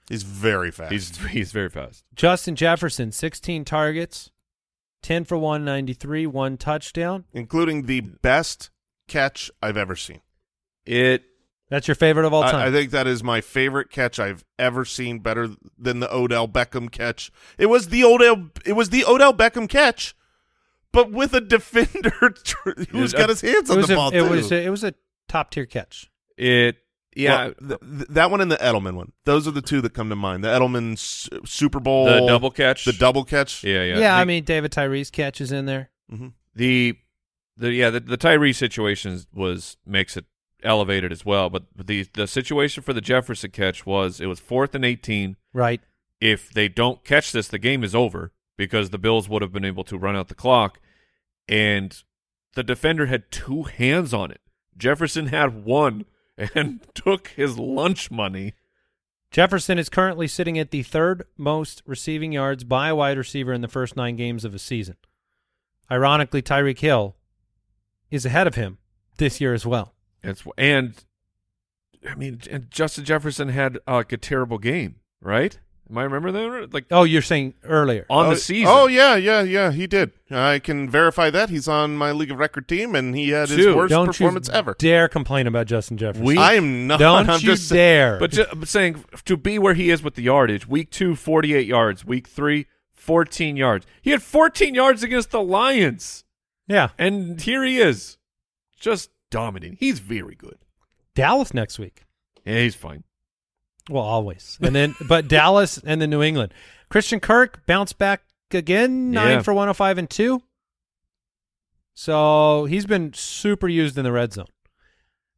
He's very fast. He's he's very fast. Justin Jefferson, 16 targets, 10 for 193, one touchdown. including the best catch I've ever seen. It That's your favorite of all time. I think that is my favorite catch I've ever seen, better than the Odell Beckham catch. It was the Odell. It was the Odell Beckham catch, but with a defender who's got his hands on the a, ball it too. was a, it was a top tier catch. it yeah Well, th- th- that one and the Edelman one. Those are the two that come to mind. The Edelman S- Super Bowl, the double catch the double catch. yeah yeah Yeah, I mean David Tyree's catches in there. Mhm. the the yeah the, the Tyree situation was makes it elevated as well. But the the situation for the Jefferson catch was it was fourth and eighteen. Right. If they don't catch this, the game is over because the Bills would have been able to run out the clock, and the defender had two hands on it. Jefferson had one and took his lunch money. Jefferson is currently sitting at the third most receiving yards by a wide receiver in the first nine games of a season. Ironically, Tyreek Hill is ahead of him this year as well. It's and I mean, and Justin Jefferson had uh, like a terrible game, right? Am I remember that? Like Oh, you're saying earlier. on oh, the season. Oh yeah, yeah, yeah. He did. I can verify that. He's on my league of record team, and he had his Dude, worst Don't performance you ever. dare complain about Justin Jefferson. We- I am not. Don't I'm you just dare. But, ju- but saying to be where he is with the yardage, week two, 48 yards. Week three, 14 yards. He had 14 yards against the Lions. yeah, And here he is, just dominating. He's very good. Dallas next week. Yeah, he's fine. Well, always. And then, but Dallas and then New England. Christian Kirk bounced back again, nine Yeah. for 105 and two. So he's been super used in the red zone.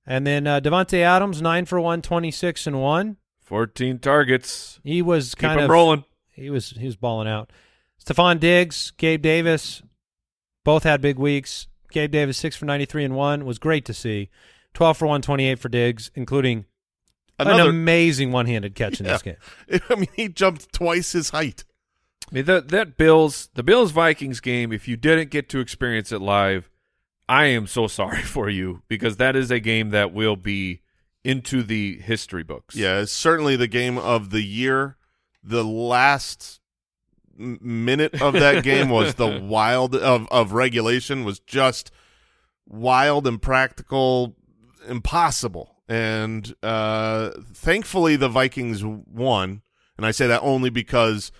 And then uh, Davante Adams, nine for 126 and one. 14 targets. He was Keep kind him of rolling. He was he was balling out. Stefon Diggs, Gabe Davis, both had big weeks. Gabe Davis six for ninety three and one was great to see. Twelve for one twenty eight for Diggs, including an amazing one handed catch in this game. I mean, he jumped twice his height. I mean, that that Bills, the Bills Vikings game. If you didn't get to experience it live, I am so sorry for you because that is a game that will be into the history books. Yeah, it's certainly the game of the year. The last minute of that game was the wild of of regulation was just wild, impractical, impossible. And uh, thankfully, the Vikings won. And I say that only because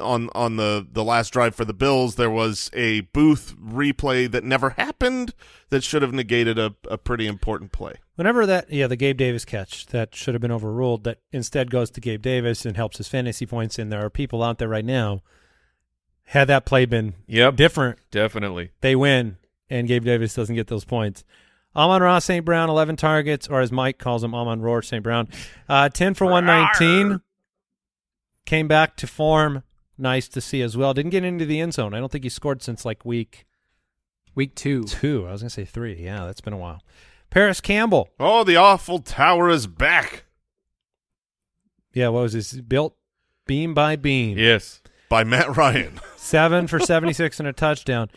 on on the the last drive for the Bills, there was a booth replay that never happened that should have negated a, a pretty important play. Whenever that yeah, the Gabe Davis catch that should have been overruled that instead goes to Gabe Davis and helps his fantasy points and there are people out there right now had that play been Yep. different, Definitely. they win and Gabe Davis doesn't get those points. Amon Ross St. Brown, 11 targets, or as Mike calls him, Amon Roar St. Brown, uh, 10 for 119. Came back to form. Nice to see as well. Didn't get into the end zone. I don't think he scored since like week Week two. two. I was going to say three. Yeah, that's been a while. Parris Campbell. Oh, the awful tower is back. Yeah, what was this? Built beam by beam. Yes. by Matt Ryan. Seven for 76 and a touchdown.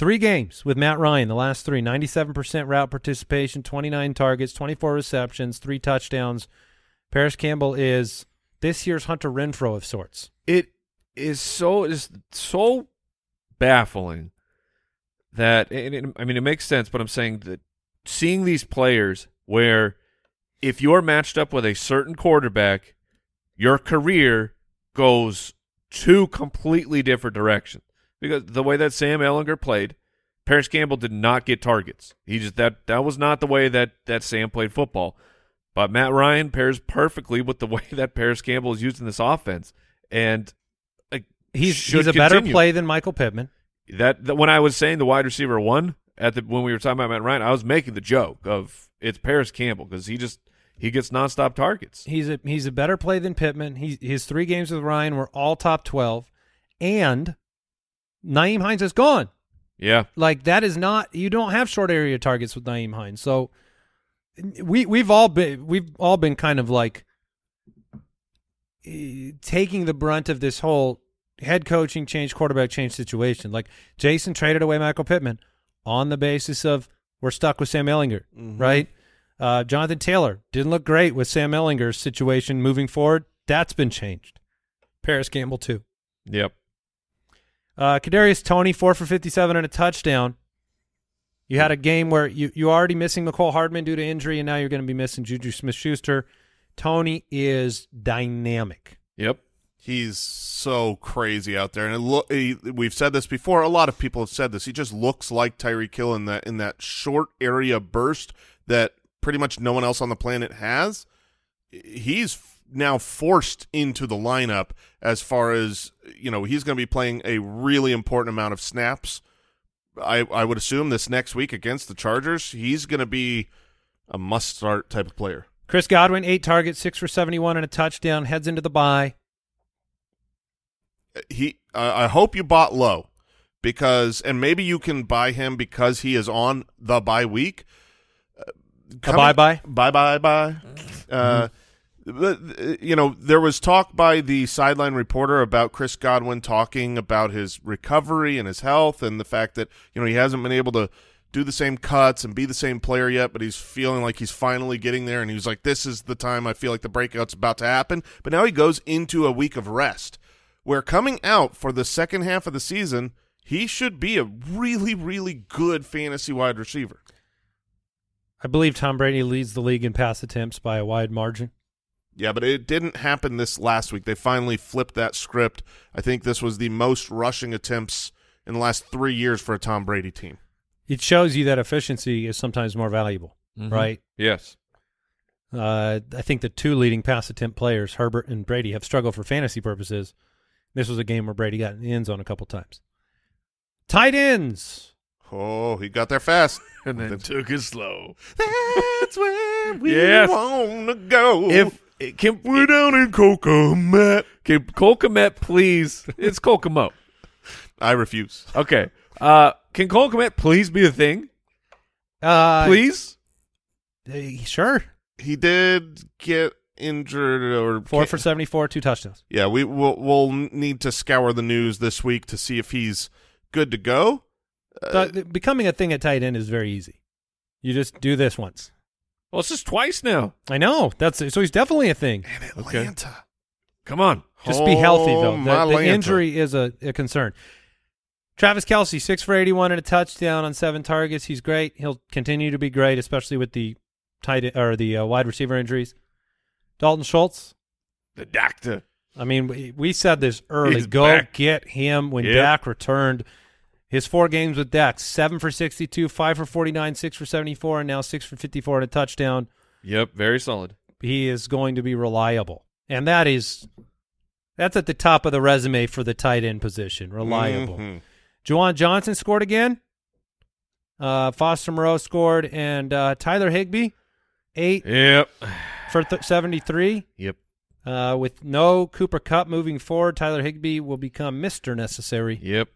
Three games with Matt Ryan, the last three. 97% route participation, 29 targets, 24 receptions, three touchdowns. Parris Campbell is this year's Hunter Renfrow of sorts. it is so is so baffling that and it, I mean it makes sense, but I'm saying that seeing these players where if you're matched up with a certain quarterback, your career goes two completely different directions. Because the way that Sam Ehlinger played, Parris Campbell did not get targets. He just that that was not the way that that Sam played football. But Matt Ryan pairs perfectly with the way that Parris Campbell is used in this offense, and like, He's he's a better play than Michael Pittman. That, that when I was saying the wide receiver one at the when we were talking about Matt Ryan, I was making the joke of it's Parris Campbell because he just he gets nonstop targets. He's a he's a better play than Pittman. He, his three games with Ryan were all top twelve, and Nyheim Hines is gone. Yeah, Like that is not you don't have short area targets with Nyheim Hines. So we we've all been we've all been kind of like eh, taking the brunt of this whole head coaching change, quarterback change situation. Like Jason traded away Michael Pittman on the basis of we're stuck with Sam Ehlinger, right? Uh, Jonathan Taylor didn't look great with Sam Ehlinger's situation moving forward. That's been changed. Parris Campbell too. yep. Uh, Kadarius Toney four for fifty-seven and a touchdown. You had a game where you you already missing Mecole Hardman due to injury, and now you're going to be missing Juju Smith-Schuster. Toney is dynamic. Yep. He's so crazy out there, and it lo- he, we've said this before. A lot of people have said this. He just looks like Tyreek Hill in that in that short area burst that pretty much no one else on the planet has. He's now forced into the lineup as far as you know. He's going to be playing a really important amount of snaps. I I would assume this next week against the Chargers, he's going to be a must start type of player. Chris Godwin eight targets, six for seventy-one and a touchdown. Heads into the bye. he I I hope you bought low because and maybe you can buy him because he is on the bye week. Uh, coming- bye-bye? bye bye bye. Uh, but, uh, Uh, you know, there was talk by the sideline reporter about Chris Godwin talking about his recovery and his health and the fact that you know he hasn't been able to do the same cuts and be the same player yet, but he's feeling like he's finally getting there. And he was like, "This is the time I feel like the breakout's about to happen." But now he goes into a week of rest where coming out for the second half of the season, he should be a really, really good fantasy wide receiver. I believe Tom Brady leads the league in pass attempts by a wide margin. Yeah, but it didn't happen this last week. They finally flipped that script. I think this was the most rushing attempts in the last three years for a Tom Brady team. It shows you that efficiency is sometimes more valuable, Mhm. right? Yes. Uh, I think the two leading pass attempt players, Herbert and Brady, have struggled for fantasy purposes. This was a game where Brady got in the end zone a couple times. Tight ends. Oh, he got there fast. And then took it slow. That's where we Yes. want to go. If can we're down in Kokomet. can Cole Kmet please? It's Kokomo. I refuse. Okay. Uh, can Cole Kmet please be a thing? Uh, Please. uh, sure. He did get injured or Four for 74, two touchdowns. Yeah, we will we'll need to scour the news this week to see if he's good to go. Uh, The- becoming a thing at tight end is very easy. You just do this once. Well, it's just twice now. I know. That's so he's definitely a thing. Atlanta. Come on. Just be healthy though. The, the injury is a, a concern. Travis Kelce, six for eighty-one and a touchdown on seven targets. He's great. He'll continue to be great, especially with the tight or the uh, wide receiver injuries. Dalton Schultz. The doctor. I mean, we, we said this early. He's Go back. get him when Yep. Dak returned. His four games with Dak: seven for sixty-two, five for forty-nine, six for seventy-four, and now six for fifty-four and a touchdown. Yep. Very solid. he is going to be reliable. And that is that's at the top of the resume for the tight end position. Reliable. Mhm. Juwan Johnson scored again. Uh, Foster Moreau scored, and uh, Tyler Higbee eight Yep. for th- seventy-three. Yep. Uh, with no Cooper Kupp moving forward, Tyler Higbee will become Mister Necessary Yep.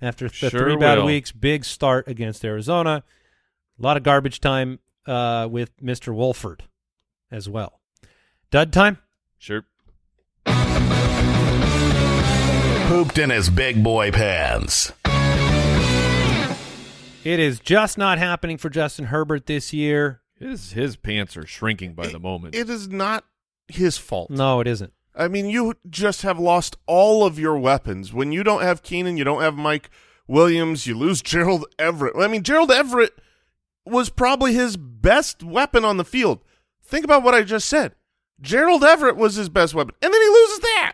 After the Sure three bad will. weeks. Big start against Arizona. A lot of garbage time uh, with Mister Wolford as well. Dud time. Sure. Pooped in his big boy pants. It is just not happening for Justin Herbert this year. His his pants are shrinking by the moment. It is not his fault. No, it isn't. I mean, you just have lost all of your weapons. When you don't have Keenan, you don't have Mike Williams, you lose Gerald Everett. I mean, Gerald Everett was probably his best weapon on the field. Think about what I just said. Gerald Everett was his best weapon, and then he loses that.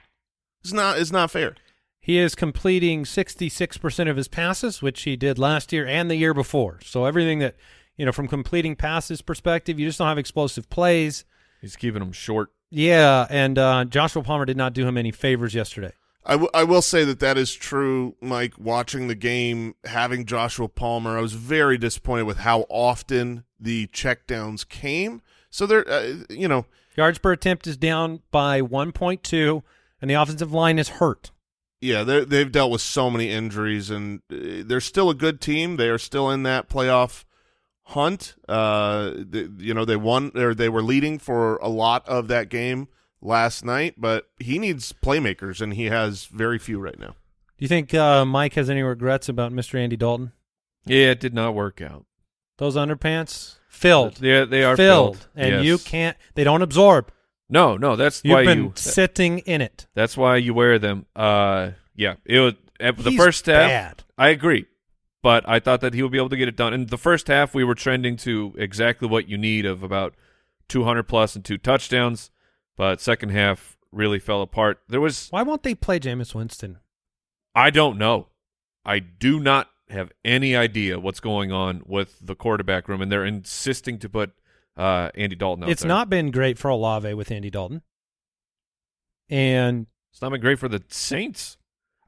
It's not. It's not fair. He is completing 66% of his passes, which he did last year and the year before. So everything that, you know, from completing passes perspective, you just don't have explosive plays. He's keeping them short. Yeah, and uh, Joshua Palmer did not do him any favors yesterday. I, w- I will say that that is true, Mike. Watching the game, having Joshua Palmer, I was very disappointed with how often the checkdowns came. So there, uh, you know, Yards per attempt is down by 1.2, and the offensive line is hurt. yeah, they they've dealt with so many injuries, and uh, they're still a good team. They are still in that playoff hunt. Uh, the, you know, they won or they were leading for a lot of that game last night, but he needs playmakers, and he has very few right now. Do you think uh, Mike has any regrets about Mr. Andy Dalton? Yeah, it did not work out. Those underpants filled. Yeah, they are filled, filled, and yes. you can't. They don't absorb. No, no, that's You've why been you. sitting in it. That's why you wear them. Uh, yeah, it was the He's first half. bad. I agree, but I thought that he would be able to get it done. In the first half, we were trending to exactly what you need of about 200 plus and two touchdowns. But second half really fell apart. There was Why won't they play Jameis Winston? I don't know. I do not have any idea what's going on with the quarterback room, and they're insisting to put uh, Andy Dalton out It's there. not been great for Olave with Andy Dalton, and It's not been great for the Saints.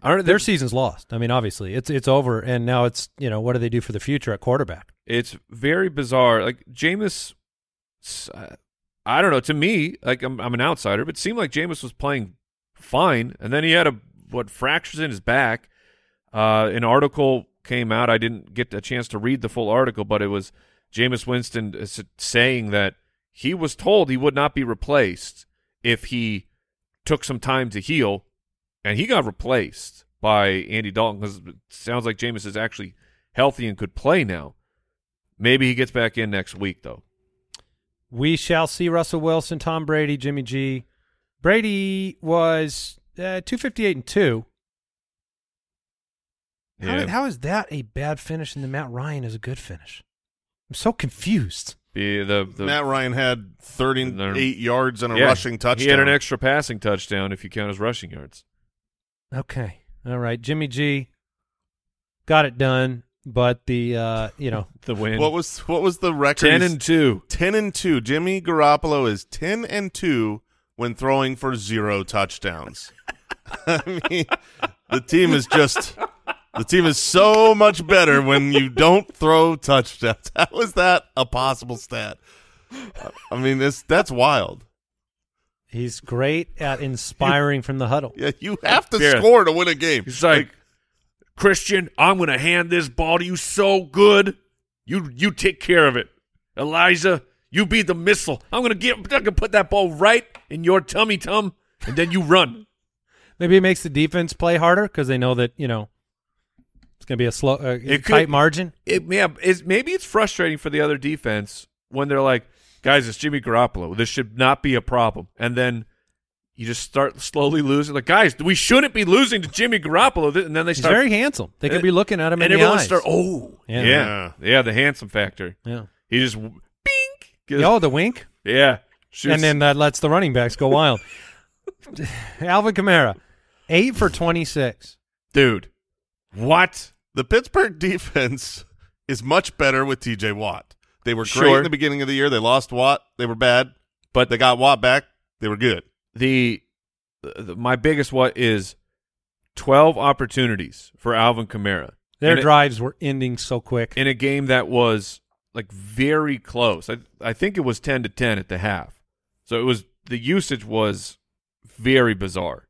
Their season's lost. I mean, obviously, it's it's over, and now it's you know what do they do for the future at quarterback? It's very bizarre. Like Jameis, uh, I don't know. To me, like I'm, I'm an outsider, but it seemed like Jameis was playing fine, and then he had a what fractures in his back. Uh, an article came out. I didn't get a chance to read the full article, but it was Jameis Winston saying that he was told he would not be replaced if he took some time to heal, and he got replaced by Andy Dalton because it sounds like Jameis is actually healthy and could play now. Maybe he gets back in next week, though. We shall see Russell Wilson, Tom Brady, Jimmy G. Brady was uh, two fifty eight and two. How, Yeah. did- how is that a bad finish and then Matt Ryan is a good finish? I'm so confused. Be the, the Matt Ryan had 38 yards and a Yeah, rushing touchdown. He had an extra passing touchdown if you count his rushing yards. Okay. All right. Jimmy G got it done, but the uh, you know, The win. What was what was the record? ten and two? 10 and 2. Jimmy Garoppolo is 10 and 2 when throwing for zero touchdowns. I mean, the team is just the team is so much better when you don't throw touchdowns. How is that a possible stat? I mean, this that's wild. He's great at inspiring from the huddle. Yeah, you have to Yeah. score to win a game. He's like, Christian, I'm going to hand this ball to you so good. You you take care of it. Eliza, you be the missile. I'm going to get. I'm going to put that ball right in your tummy tum, and then you run. Maybe it makes the defense play harder because they know that you know it's going to be a slow, uh, It tight could- margin. It yeah, it's, maybe it's frustrating for the other defense when they're like, guys, it's Jimmy Garoppolo. This should not be a problem, and then. You just start slowly losing. Like, guys, we shouldn't be losing to Jimmy Garoppolo. And then they He's very handsome. They could be looking at him and in the everyone eyes. start oh Yeah. yeah. yeah the handsome factor yeah. he just bink Oh, the wink, yeah shoots. and then that lets the running backs go wild. Alvin Kamara, eight for twenty six. dude what The Pittsburgh defense is much better with TJ Watt. They were great Sure. in the beginning of the year. They lost Watt. They were bad, but they got Watt back. They were good. the, the my biggest what is 12 opportunities for Alvin Kamara Their in a, drives were ending so quick. in a game that was like very close I I think it was 10 to 10 at the half so it was the usage was very bizarre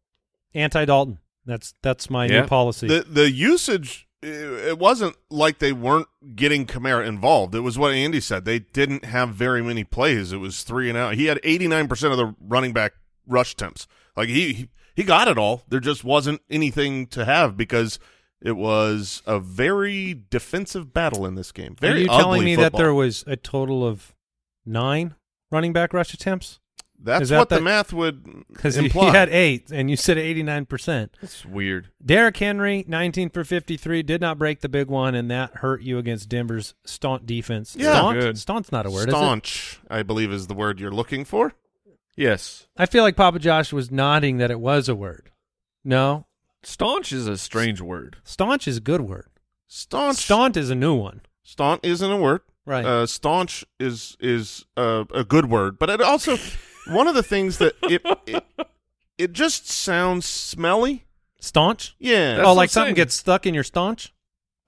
Anti Dalton. That's that's my Yeah. new policy. The the usage it wasn't like they weren't getting Kamara involved. It was what Andy said. They didn't have very many plays. It was three and out. He had 89% of the running back rush attempts. Like he he, got it all. There just wasn't anything to have because it was a very defensive battle in this game. Are Very you telling me that there was a total of nine running back rush attempts? That's is that what the the- math would Because he had eight, and you said eighty nine percent. That's weird Derrick Henry, nineteen for fifty three, did not break the big one, and that hurt you against Denver's staunch defense. Yeah. staunch, Good. staunt's not a word, is it? Staunch, I believe, is the word you're looking for. yes I feel like Papa Josh was nodding that it was a word. No, Staunch is a strange word. staunch is a good word. Staunch. Staunch is a new one. Staunch isn't a word. Right. Uh, staunch is is uh, a good word, but it also one of the things that it it, it just sounds smelly. Staunch. Yeah. That's oh, what like I'm something saying. gets stuck in your staunch.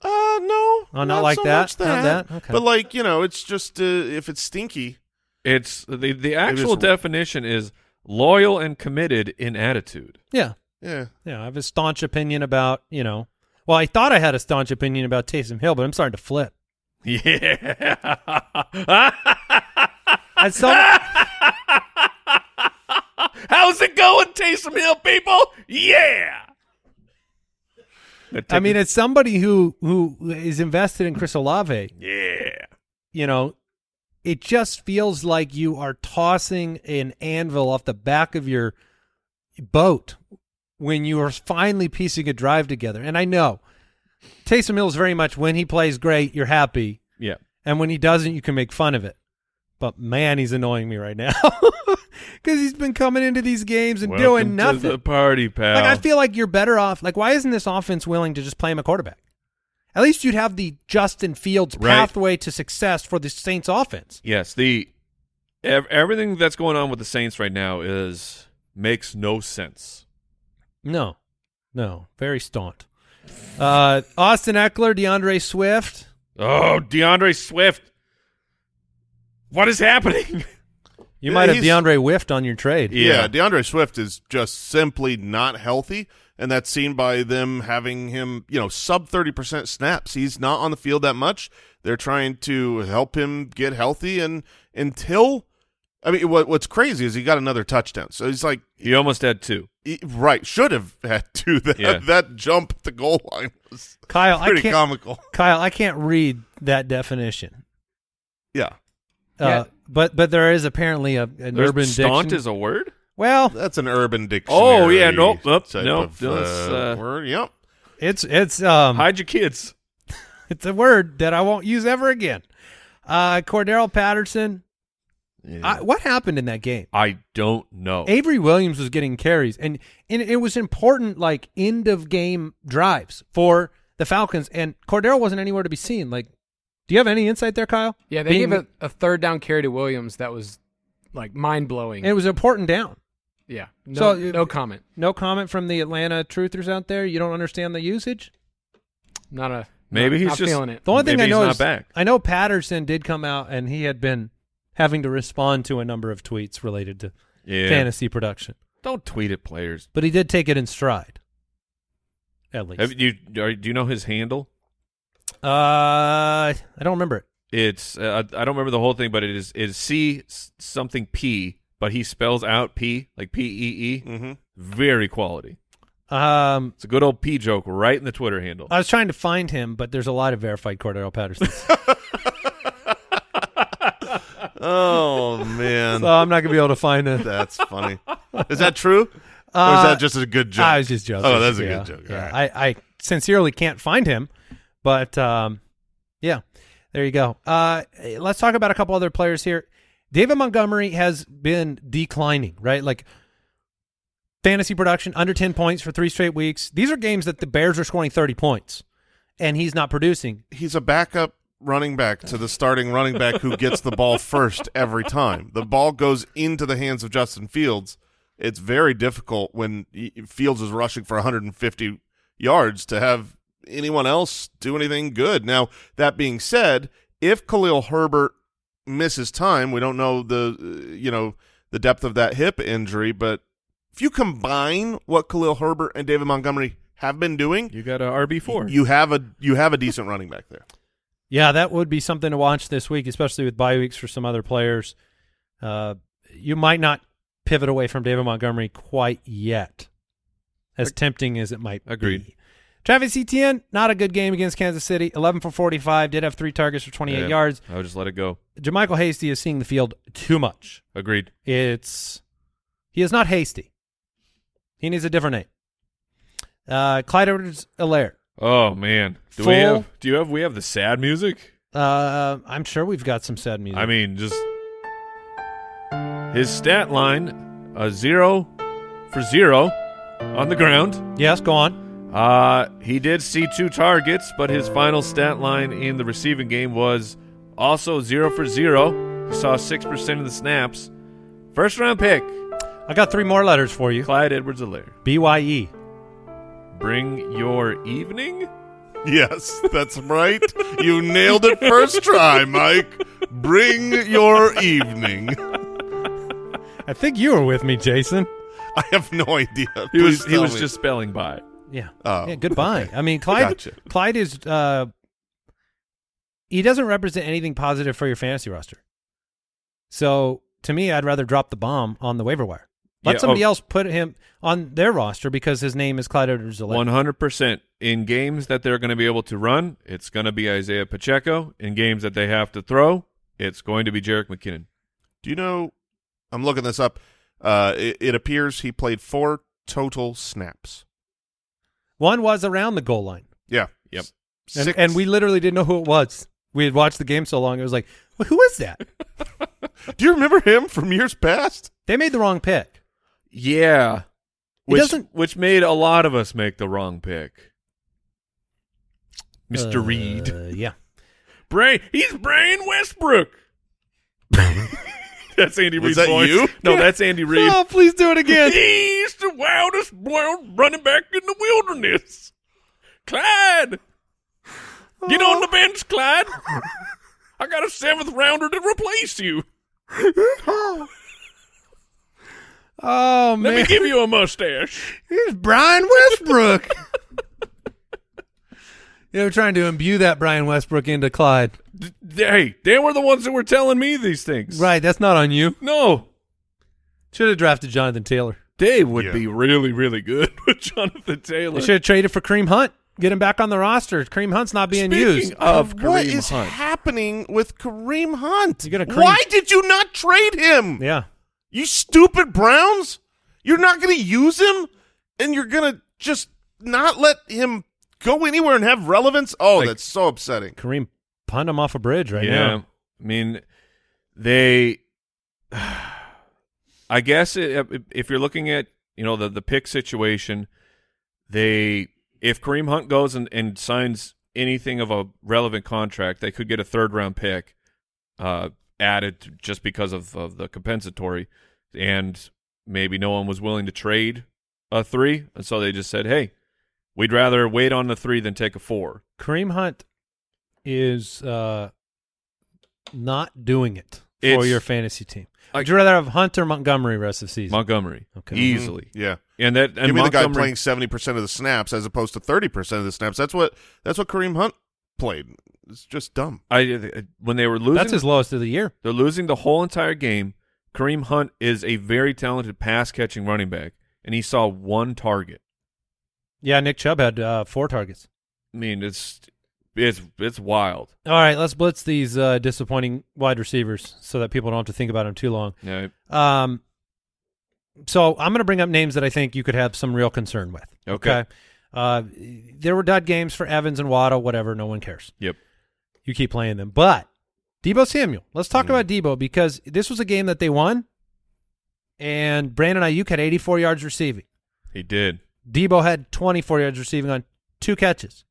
uh, no. Oh, not like so that? much Not that? Okay. But like you know, it's just uh, if it's stinky. It's the the actual is- definition is loyal and committed in attitude. Yeah. Yeah. Yeah. I have a staunch opinion about you know. Well, I thought I had a staunch opinion about Taysom Hill, but I'm starting to flip. Yeah. I saw. How's it going, Taysom Hill people? Yeah. I mean, as somebody who who is invested in Chris Olave, yeah. you know, it just feels like you are tossing an anvil off the back of your boat when you are finally piecing a drive together. And I know Taysom Hill is very much when he plays great, you're happy, Yeah. and when he doesn't, you can make fun of it. But man, he's annoying me right now because he's been coming into these games and doing Welcome to nothing. the party, pal. Like I feel like you're better off. Like why isn't this offense willing to just play him a quarterback? At least you'd have the Justin Fields Right. pathway to success for the Saints offense. Yes, the ev- everything that's going on with the Saints right now is makes no sense. No, no, very staunch. Uh, Austin Ekeler, D'Andre Swift. Oh, D'Andre Swift. What is happening? You Yeah, might have he's- DeAndre Whiffed on your trade. Yeah. Yeah. D'Andre Swift is just simply not healthy, and that's seen by them having him, you know, sub 30% snaps. He's not on the field that much. They're trying to help him get healthy, and until I mean, what what's crazy is he got another touchdown. So he's like, He almost had two. he- right, should have had to. That Yeah. that jump at the goal line was Kyle, I pretty can't. comical. Kyle, I can't read that definition. Yeah, Yeah. But but there is apparently a, an There's urban staunt diction. is a word. well, that's an urban dictionary. Oh, yeah, nope, nope, type nope, of, that's, uh, uh, word. Yep. it's it's um Hide your kids. it's a word that I won't use ever again. Uh, Cordarrelle Patterson. I, what happened in that game? I don't know. Avery Williams was getting carries, and, and it was important, like end of game drives for the Falcons, and Cordarrelle wasn't anywhere to be seen. Like, do you have any insight there, Kyle? Yeah, they Being- gave a, a third down carry to Williams that was like mind blowing. It was an important down. Yeah. No, So, no comment. No comment from the Atlanta truthers out there. You don't understand the usage. Not a. Maybe not, he's not just- feeling it. The only thing I know not is back. I know Patterson did come out, and he had been having to respond to a number of tweets related to Yeah. fantasy production, Don't tweet at players. but he did take it in stride. At least, Have you, are, do you know his handle? Uh, I don't remember it. It's uh, I don't remember the whole thing, but it is it is C s- something P, but he spells out P like P E E. Mm-hmm. Very quality. Um, It's a good old P joke right in the Twitter handle. I was trying to find him, but there's a lot of verified Cordarrelle Pattersons. Oh man, so I'm not gonna be able to find it. that's funny. Is that true, or is Uh, that just a good joke? I was just joking. Oh, that's a Yeah, good joke. Yeah, All right. I, I sincerely can't find him, but um, yeah, there you go. Uh, let's talk about a couple other players here. David Montgomery has been declining, right? Like fantasy production under 10 points for three straight weeks. These are games that the Bears are scoring 30 points, and he's not producing. He's a backup running back to the starting running back who gets the ball first every time. The ball goes into the hands of Justin Fields. It's very difficult when Fields is rushing for 150 yards to have anyone else do anything good. Now, that being said, if Khalil Herbert misses time, we don't know the uh, you know the depth of that hip injury, but if you combine what Khalil Herbert and David Montgomery have been doing, You got a RB four. you have a you have a decent running back there. Yeah, that would be something to watch this week, especially with bye weeks for some other players. Uh, you might not pivot away from David Montgomery quite yet, as tempting as it might Agreed. be. Travis Etienne, not a good game against Kansas City. 11 for 45, did have three targets for 28 Yeah. yards. I would just let it go. JaMycal Hasty is seeing the field too much. Agreed. It's he is not hasty. He needs a different name. Uh, Clyde edwards alaire Oh man, do Full- we have? Do you have? We have the sad music. Uh, I'm sure we've got some sad music. I mean, just his stat line: a zero for zero, on the ground. Yes, go on. Uh, he did see two targets, but his final stat line in the receiving game was also zero for zero. He saw 6% of the snaps. First round pick, I got three more letters for you. Clyde Edwards-Helaire. B Y E. Bring your evening? Yes, that's right. you nailed it first try, Mike. Bring your evening. I think you were with me, Jason. I have no idea. He was he was me. just spelling by. Yeah. Oh. yeah. Goodbye. I mean, Clyde. Gotcha. Clyde is. Uh, he doesn't represent anything positive for your fantasy roster. So to me, I'd rather drop the bomb on the waiver wire. Let Yeah, somebody oh. else put him on their roster because his name is Clyde edwards One hundred percent in games that they're going to be able to run. It's going to be Isaiah Pacheco. In games that they have to throw, it's going to be Jerick McKinnon. Do you know? I'm looking this up. Uh, it, it appears he played four total snaps. One was around the goal line, Yeah. Yep. and, and we literally didn't know who it was. We had watched the game so long, it was like, well, who is that? Do you remember him from years past? they made the wrong pick. Yeah, which doesn't- which made a lot of us make the wrong pick. Mister Uh, Reid, Yeah. Brain, he's Brian Westbrook. that's Andy Reid's that voice. you? No, that's Andy Reid. Oh, please do it again. He's the wildest wild running back in the wilderness. Clyde. Get on the oh. bench, Clyde. I got a seventh rounder to replace you. Oh Let me give you a mustache. here's Brian Westbrook. you know, trying to imbue that Brian Westbrook into Clyde. D- hey, they were the ones that were telling me these things. Right, that's not on you. No, Should have drafted Jonathan Taylor. they would Yeah. be really, really good with Jonathan Taylor. They should have traded for Kareem Hunt. Get him back on the roster. Kareem Hunt's not being Speaking used. of what Kareem is Hunt. happening with Kareem Hunt? You're gonna Kareem- Why did you not trade him? Yeah. You stupid Browns! You're not going to use him, and you're going to just not let him go anywhere and have relevance. Oh, Like- that's so upsetting. Kareem punt him off a bridge right yeah. now. I mean, they. I guess it, if you're looking at you know the the pick situation, they if Kareem Hunt goes and, and signs anything of a relevant contract, they could get a third round pick uh, added just because of, of the compensatory, and maybe no one was willing to trade a three, and so they just said, "Hey, we'd rather wait on the three than take a four. Kareem Hunt is uh, not doing it for It's- your fantasy team. I- Would you rather have Hunt or Montgomery rest of season? Montgomery, Okay. easily, Yeah. and that and Give me the guy Montgomery- playing 70% of the snaps as opposed to 30% of the snaps. That's what that's what Kareem Hunt played. It's just dumb. I when they were losing, That's his lowest of the year. they're losing the whole entire game. Kareem Hunt is a very talented pass catching running back, and he saw one target. Yeah, Nick Chubb had uh, four targets. I mean, it's it's it's wild. All right, let's blitz these uh, disappointing wide receivers so that people don't have to think about them too long. Yeah, Um, so I'm going to bring up names that I think you could have some real concern with. Okay. Uh, there were dud games for Evans and Waddle, whatever. No one cares. Yep. You keep playing them. But Debo Samuel, let's Mm. talk about Debo because this was a game that they won, and Brandon Aiyuk had 84 yards receiving. he did. Debo had 24 yards receiving on two catches.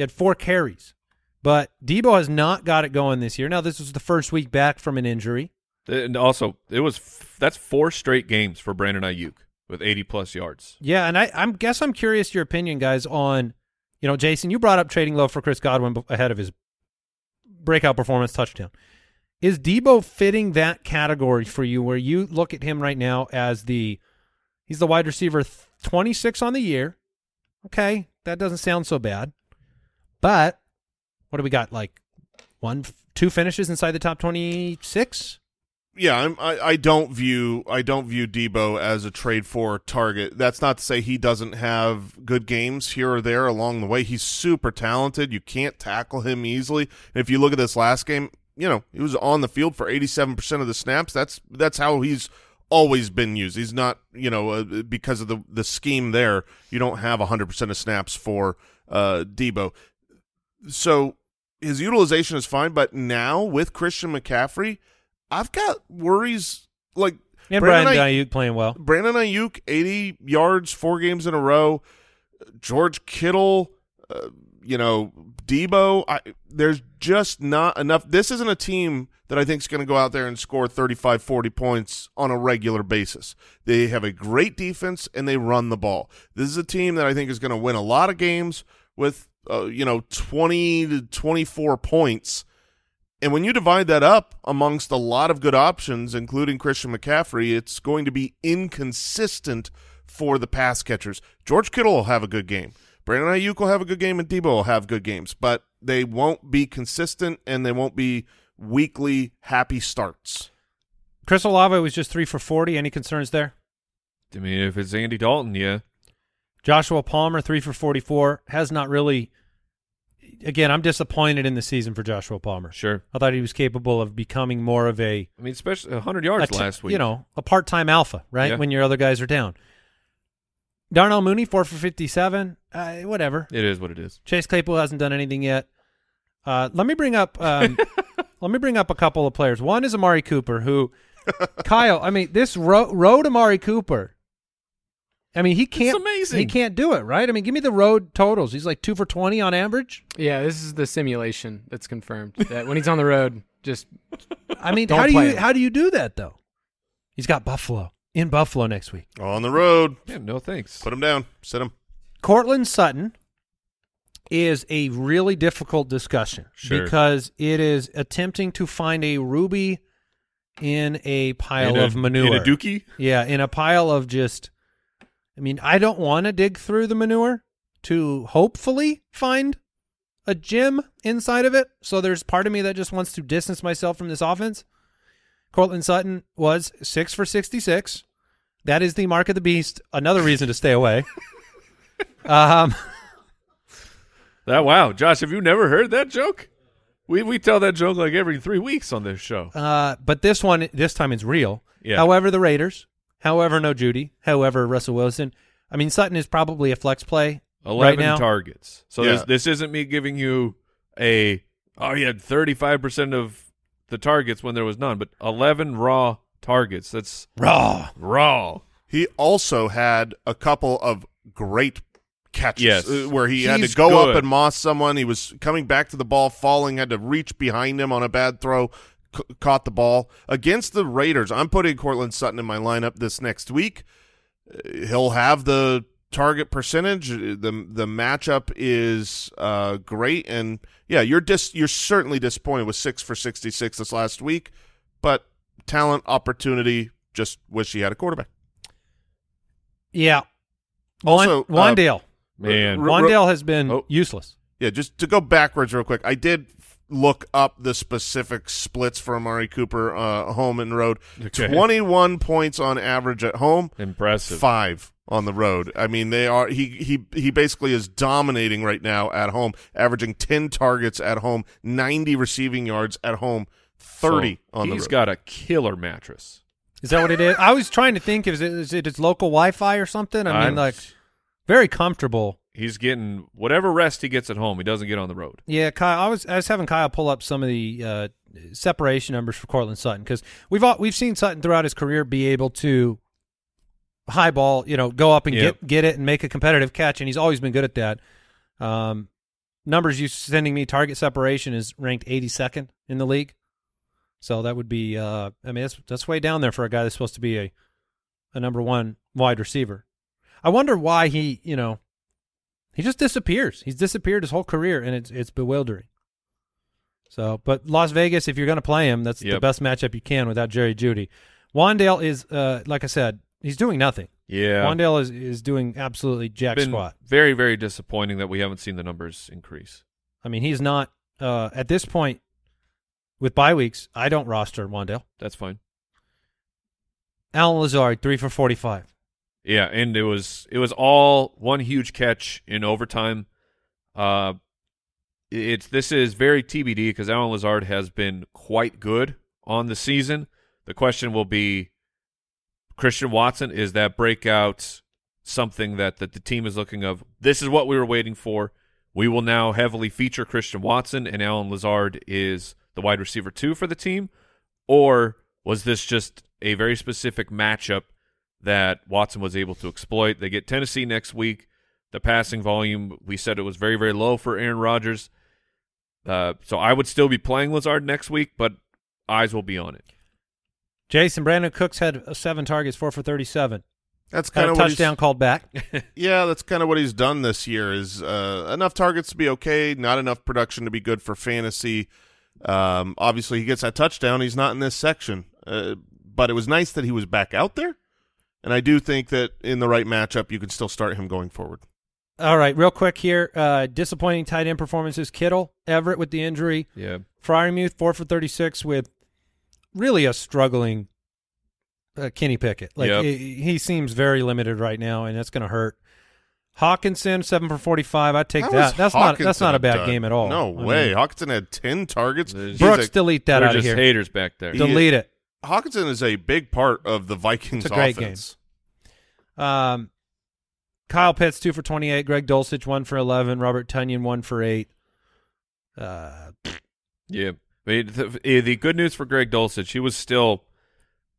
He had four carries. But Debo has not got it going this year. Now, this was the first week back from an injury. And also, it was f- that's four straight games for Brandon Aiyuk with 80 plus yards. Yeah, and I I'm guess I'm curious your opinion, guys, on you know, Jason, you brought up trading low for Chris Godwin ahead of his breakout performance touchdown. Is Debo fitting that category for you where you look at him right now as the he's the wide receiver th- 26 on the year. Okay, that doesn't sound so bad. But what do we got like one two finishes inside the top 26? Yeah, I'm, I I don't view I don't view Debo as a trade for target. That's not to say he doesn't have good games here or there along the way. He's super talented. You can't tackle him easily. And if you look at this last game, you know he was on the field for 87 percent of the snaps. That's that's how he's always been used. He's not you know uh, because of the the scheme there. You don't have 100 percent of snaps for uh, Debo. So his utilization is fine, but now with Christian McCaffrey. I've got worries. Like And Brandon Ay- Aiyuk playing well. Brandon Aiyuk, 80 yards, four games in a row. George Kittle, uh, you know, Debo. I, there's just not enough. This isn't a team that I think is going to go out there and score 35, 40 points on a regular basis. They have a great defense and they run the ball. This is a team that I think is going to win a lot of games with, uh, you know, 20 to 24 points. And when you divide that up amongst a lot of good options, including Christian McCaffrey, it's going to be inconsistent for the pass catchers. George Kittle will have a good game. Brandon Aiyuk will have a good game, and Deebo will have good games, but they won't be consistent and they won't be weekly happy starts. Chris Olave was just three for 40. Any concerns there? I mean, if it's Andy Dalton, yeah. Joshua Palmer, three for 44, has not really. Again, I'm disappointed in the season for Joshua Palmer. Sure. I thought he was capable of becoming more of a, I mean, especially 100 yards last week. you know, a part-time alpha, right? Yeah. When your other guys are down. Darnell Mooney, four for 57. Uh, whatever. It is what it is. Chase Claypool hasn't done anything yet. Uh, let me bring up um, let me bring up a couple of players. One is Amari Cooper, who Kyle. I mean, this ro- road Amari Cooper. I mean, he can't. amazing. He can't do it, right? I mean, give me the road totals. He's like two for twenty on average. Yeah, this is the simulation that's confirmed that when he's on the road, just I mean, Don't how do you him. how do you do that though? He's got Buffalo in Buffalo next week. Oh, on the road, Yeah, no thanks. put him down, sit him. Courtland Sutton is a really difficult discussion Sure. because it is attempting to find a ruby in a pile In a- of manure. In a dookie? Yeah, in a pile of just. I mean, I don't want to dig through the manure to hopefully find a gem inside of it. So there's part of me that just wants to distance myself from this offense. Courtland Sutton was six for 66. That is the mark of the beast. Another reason to stay away. um, That wow, Josh, have you never heard that joke? We we tell that joke like every three weeks on this show. uh, but this one, this time it's real. Yeah. However, the Raiders, however, no Jeudy, however, Russell Wilson. I mean, Sutton is probably a flex play Eleven right now. targets. So Yeah. this this isn't me giving you a oh he had thirty five percent of the targets when there was none, but eleven raw targets. That's Raw. raw. He also had a couple of great catches Yes. uh, where he had to go up and moss someone. He was coming back to the ball, falling, had to reach behind him on a bad throw, c- caught the ball. Against the Raiders, I'm putting Courtland Sutton in my lineup this next week. Uh, He'll have the target percentage. Uh, The the matchup is uh, great, and yeah, you're dis- you're certainly disappointed with six for 66 this last week, but talent, opportunity. Just wish he had a quarterback. Yeah. Also, Wan- uh, Man. R- Wan'Dale has been Oh. useless. Yeah, just to go backwards real quick, I did f- look up the specific splits for Amari Cooper, uh, home and road. Okay. 21 points on average at home, Impressive. five on the road. I mean, they are he he he basically is dominating right now at home, averaging 10 targets at home, 90 receiving yards at home, 30 So on the road. He's got a killer mattress. Is that what it is? I was trying to think, is it, is it his local Wi-Fi or something? I mean, I'm- like, very comfortable. He's getting whatever rest he gets at home. He doesn't get on the road. Yeah, Kyle. I was I was having Kyle pull up some of the uh, separation numbers for Courtland Sutton because we've all, we've seen Sutton throughout his career be able to high ball, you know, go up and Yep. get get it and make a competitive catch, and he's always been good at that. Um, numbers you sending me target separation is ranked 82nd in the league, so that would be uh, I mean that's that's way down there for a guy that's supposed to be a a number one wide receiver. I wonder why he you know he just disappears. He's disappeared his whole career, and it's it's bewildering. So, but Las Vegas, if you're going to play him, that's the best matchup you can without Jerry Jeudy. Wan'Dale is, uh, like I said, he's doing nothing. Yeah. Wan'Dale is is doing absolutely jack been squat. very, very disappointing that we haven't seen the numbers increase. I mean, he's not uh, at this point with bye weeks. I don't roster Wan'Dale. That's fine. Allen Lazard, three for forty-five. Yeah, and it was it was all one huge catch in overtime. Uh, it's this is very TBD because Allen Lazard has been quite good on the season. The question will be, Christian Watson is that breakout something that that the team is looking of? This is what we were waiting for. We will now heavily feature Christian Watson, and Allen Lazard is the wide receiver two for the team, or Was this just a very specific matchup that Watson was able to exploit? They get Tennessee next week. The passing volume, we said it was very, very low for Aaron Rodgers. Uh, so I would still be playing Lazard next week, but eyes will be on it. Jason Brandin Cooks had uh, seven targets, four for thirty-seven. That's kind of what touchdown he's, called back. yeah, that's kind of what he's done this year. Is uh, enough targets to be okay, not enough production to be good for fantasy. Um, obviously, he gets that touchdown. He's not in this section, uh, but it was nice that he was back out there, and I do think that in the right matchup, you can still start him going forward. All right, real quick here. Uh, disappointing tight end performances. Kittle, Everett with the injury. Yeah. Freiermuth, four for 36 with really a struggling uh, Kenny Pickett. Like Yep. he, he seems very limited right now, and that's going to hurt. Hockenson, seven for 45. I take How that. is That's not that's not a a bad dud? game at all. No I way. mean, Hockenson had ten targets. Brooks, a- delete that They're out of just here. haters back there. He- Delete it. Hockenson is a big part of the Vikings It's a great offense. Um, Kyle Pitts, two for 28. Greg Dulcich, one for 11. Robert Tonyan, one for eight. Uh, Yeah. The, the good news for Greg Dulcich, he was still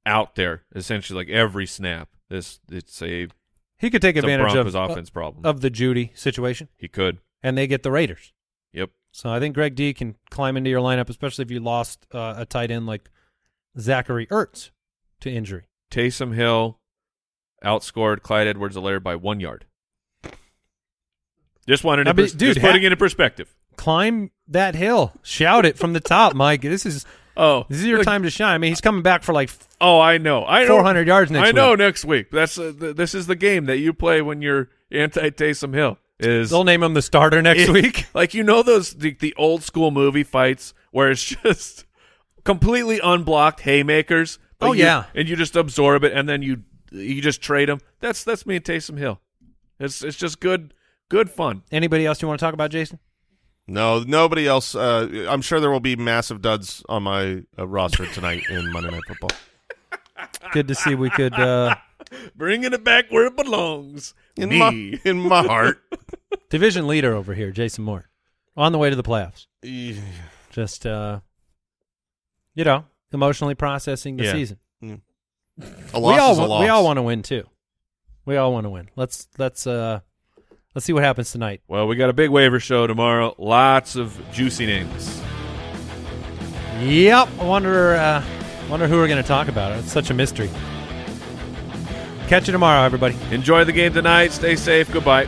out there essentially like every snap. This it's a, he could take it's a advantage Broncos of, offense problem. of the Judy situation, he could. and they get the Raiders. Yep. So I think Greg D can climb into your lineup, especially if you lost uh, a tight end like Zachary Ertz to injury. Taysom Hill outscored Clyde Edwards-Helaire by one yard. Just wanted to I mean, pers- dude, just putting ha- it in perspective. Climb that hill, shout it from the top, Mike. This is Oh, this is your look- time to shine. I mean, he's coming back for like Oh, I know. I know. 400 yards next I know week. next week. That's uh, th- this is the game that you play when you're anti Taysom Hill. Is they'll name him the starter next Yeah. week. like you know those the, the old school movie fights where it's just completely unblocked haymakers. Oh, you- yeah. and you just absorb it, and then you you just trade them. That's that's me and Taysom Hill. It's it's just good good fun. Anybody else you want to talk about, Jason? No, nobody else. Uh, I'm sure there will be massive duds on my uh, roster tonight in Monday Night Football. Good to see we could. Uh, Bringing it back where it belongs. In me. my in my heart. division leader over here, Jason Moore, on the way to the playoffs. Yeah. Just uh, you know, emotionally processing the Yeah. season. A loss we all is a wa- loss. we all want to win too. We all want to win. Let's let's uh let's see what happens tonight. Well, we got a big waiver show tomorrow. Lots of juicy names. Yep. I wonder uh wonder who we're going to talk about. It's such a mystery. Catch you tomorrow, everybody. Enjoy the game tonight. Stay safe. Goodbye.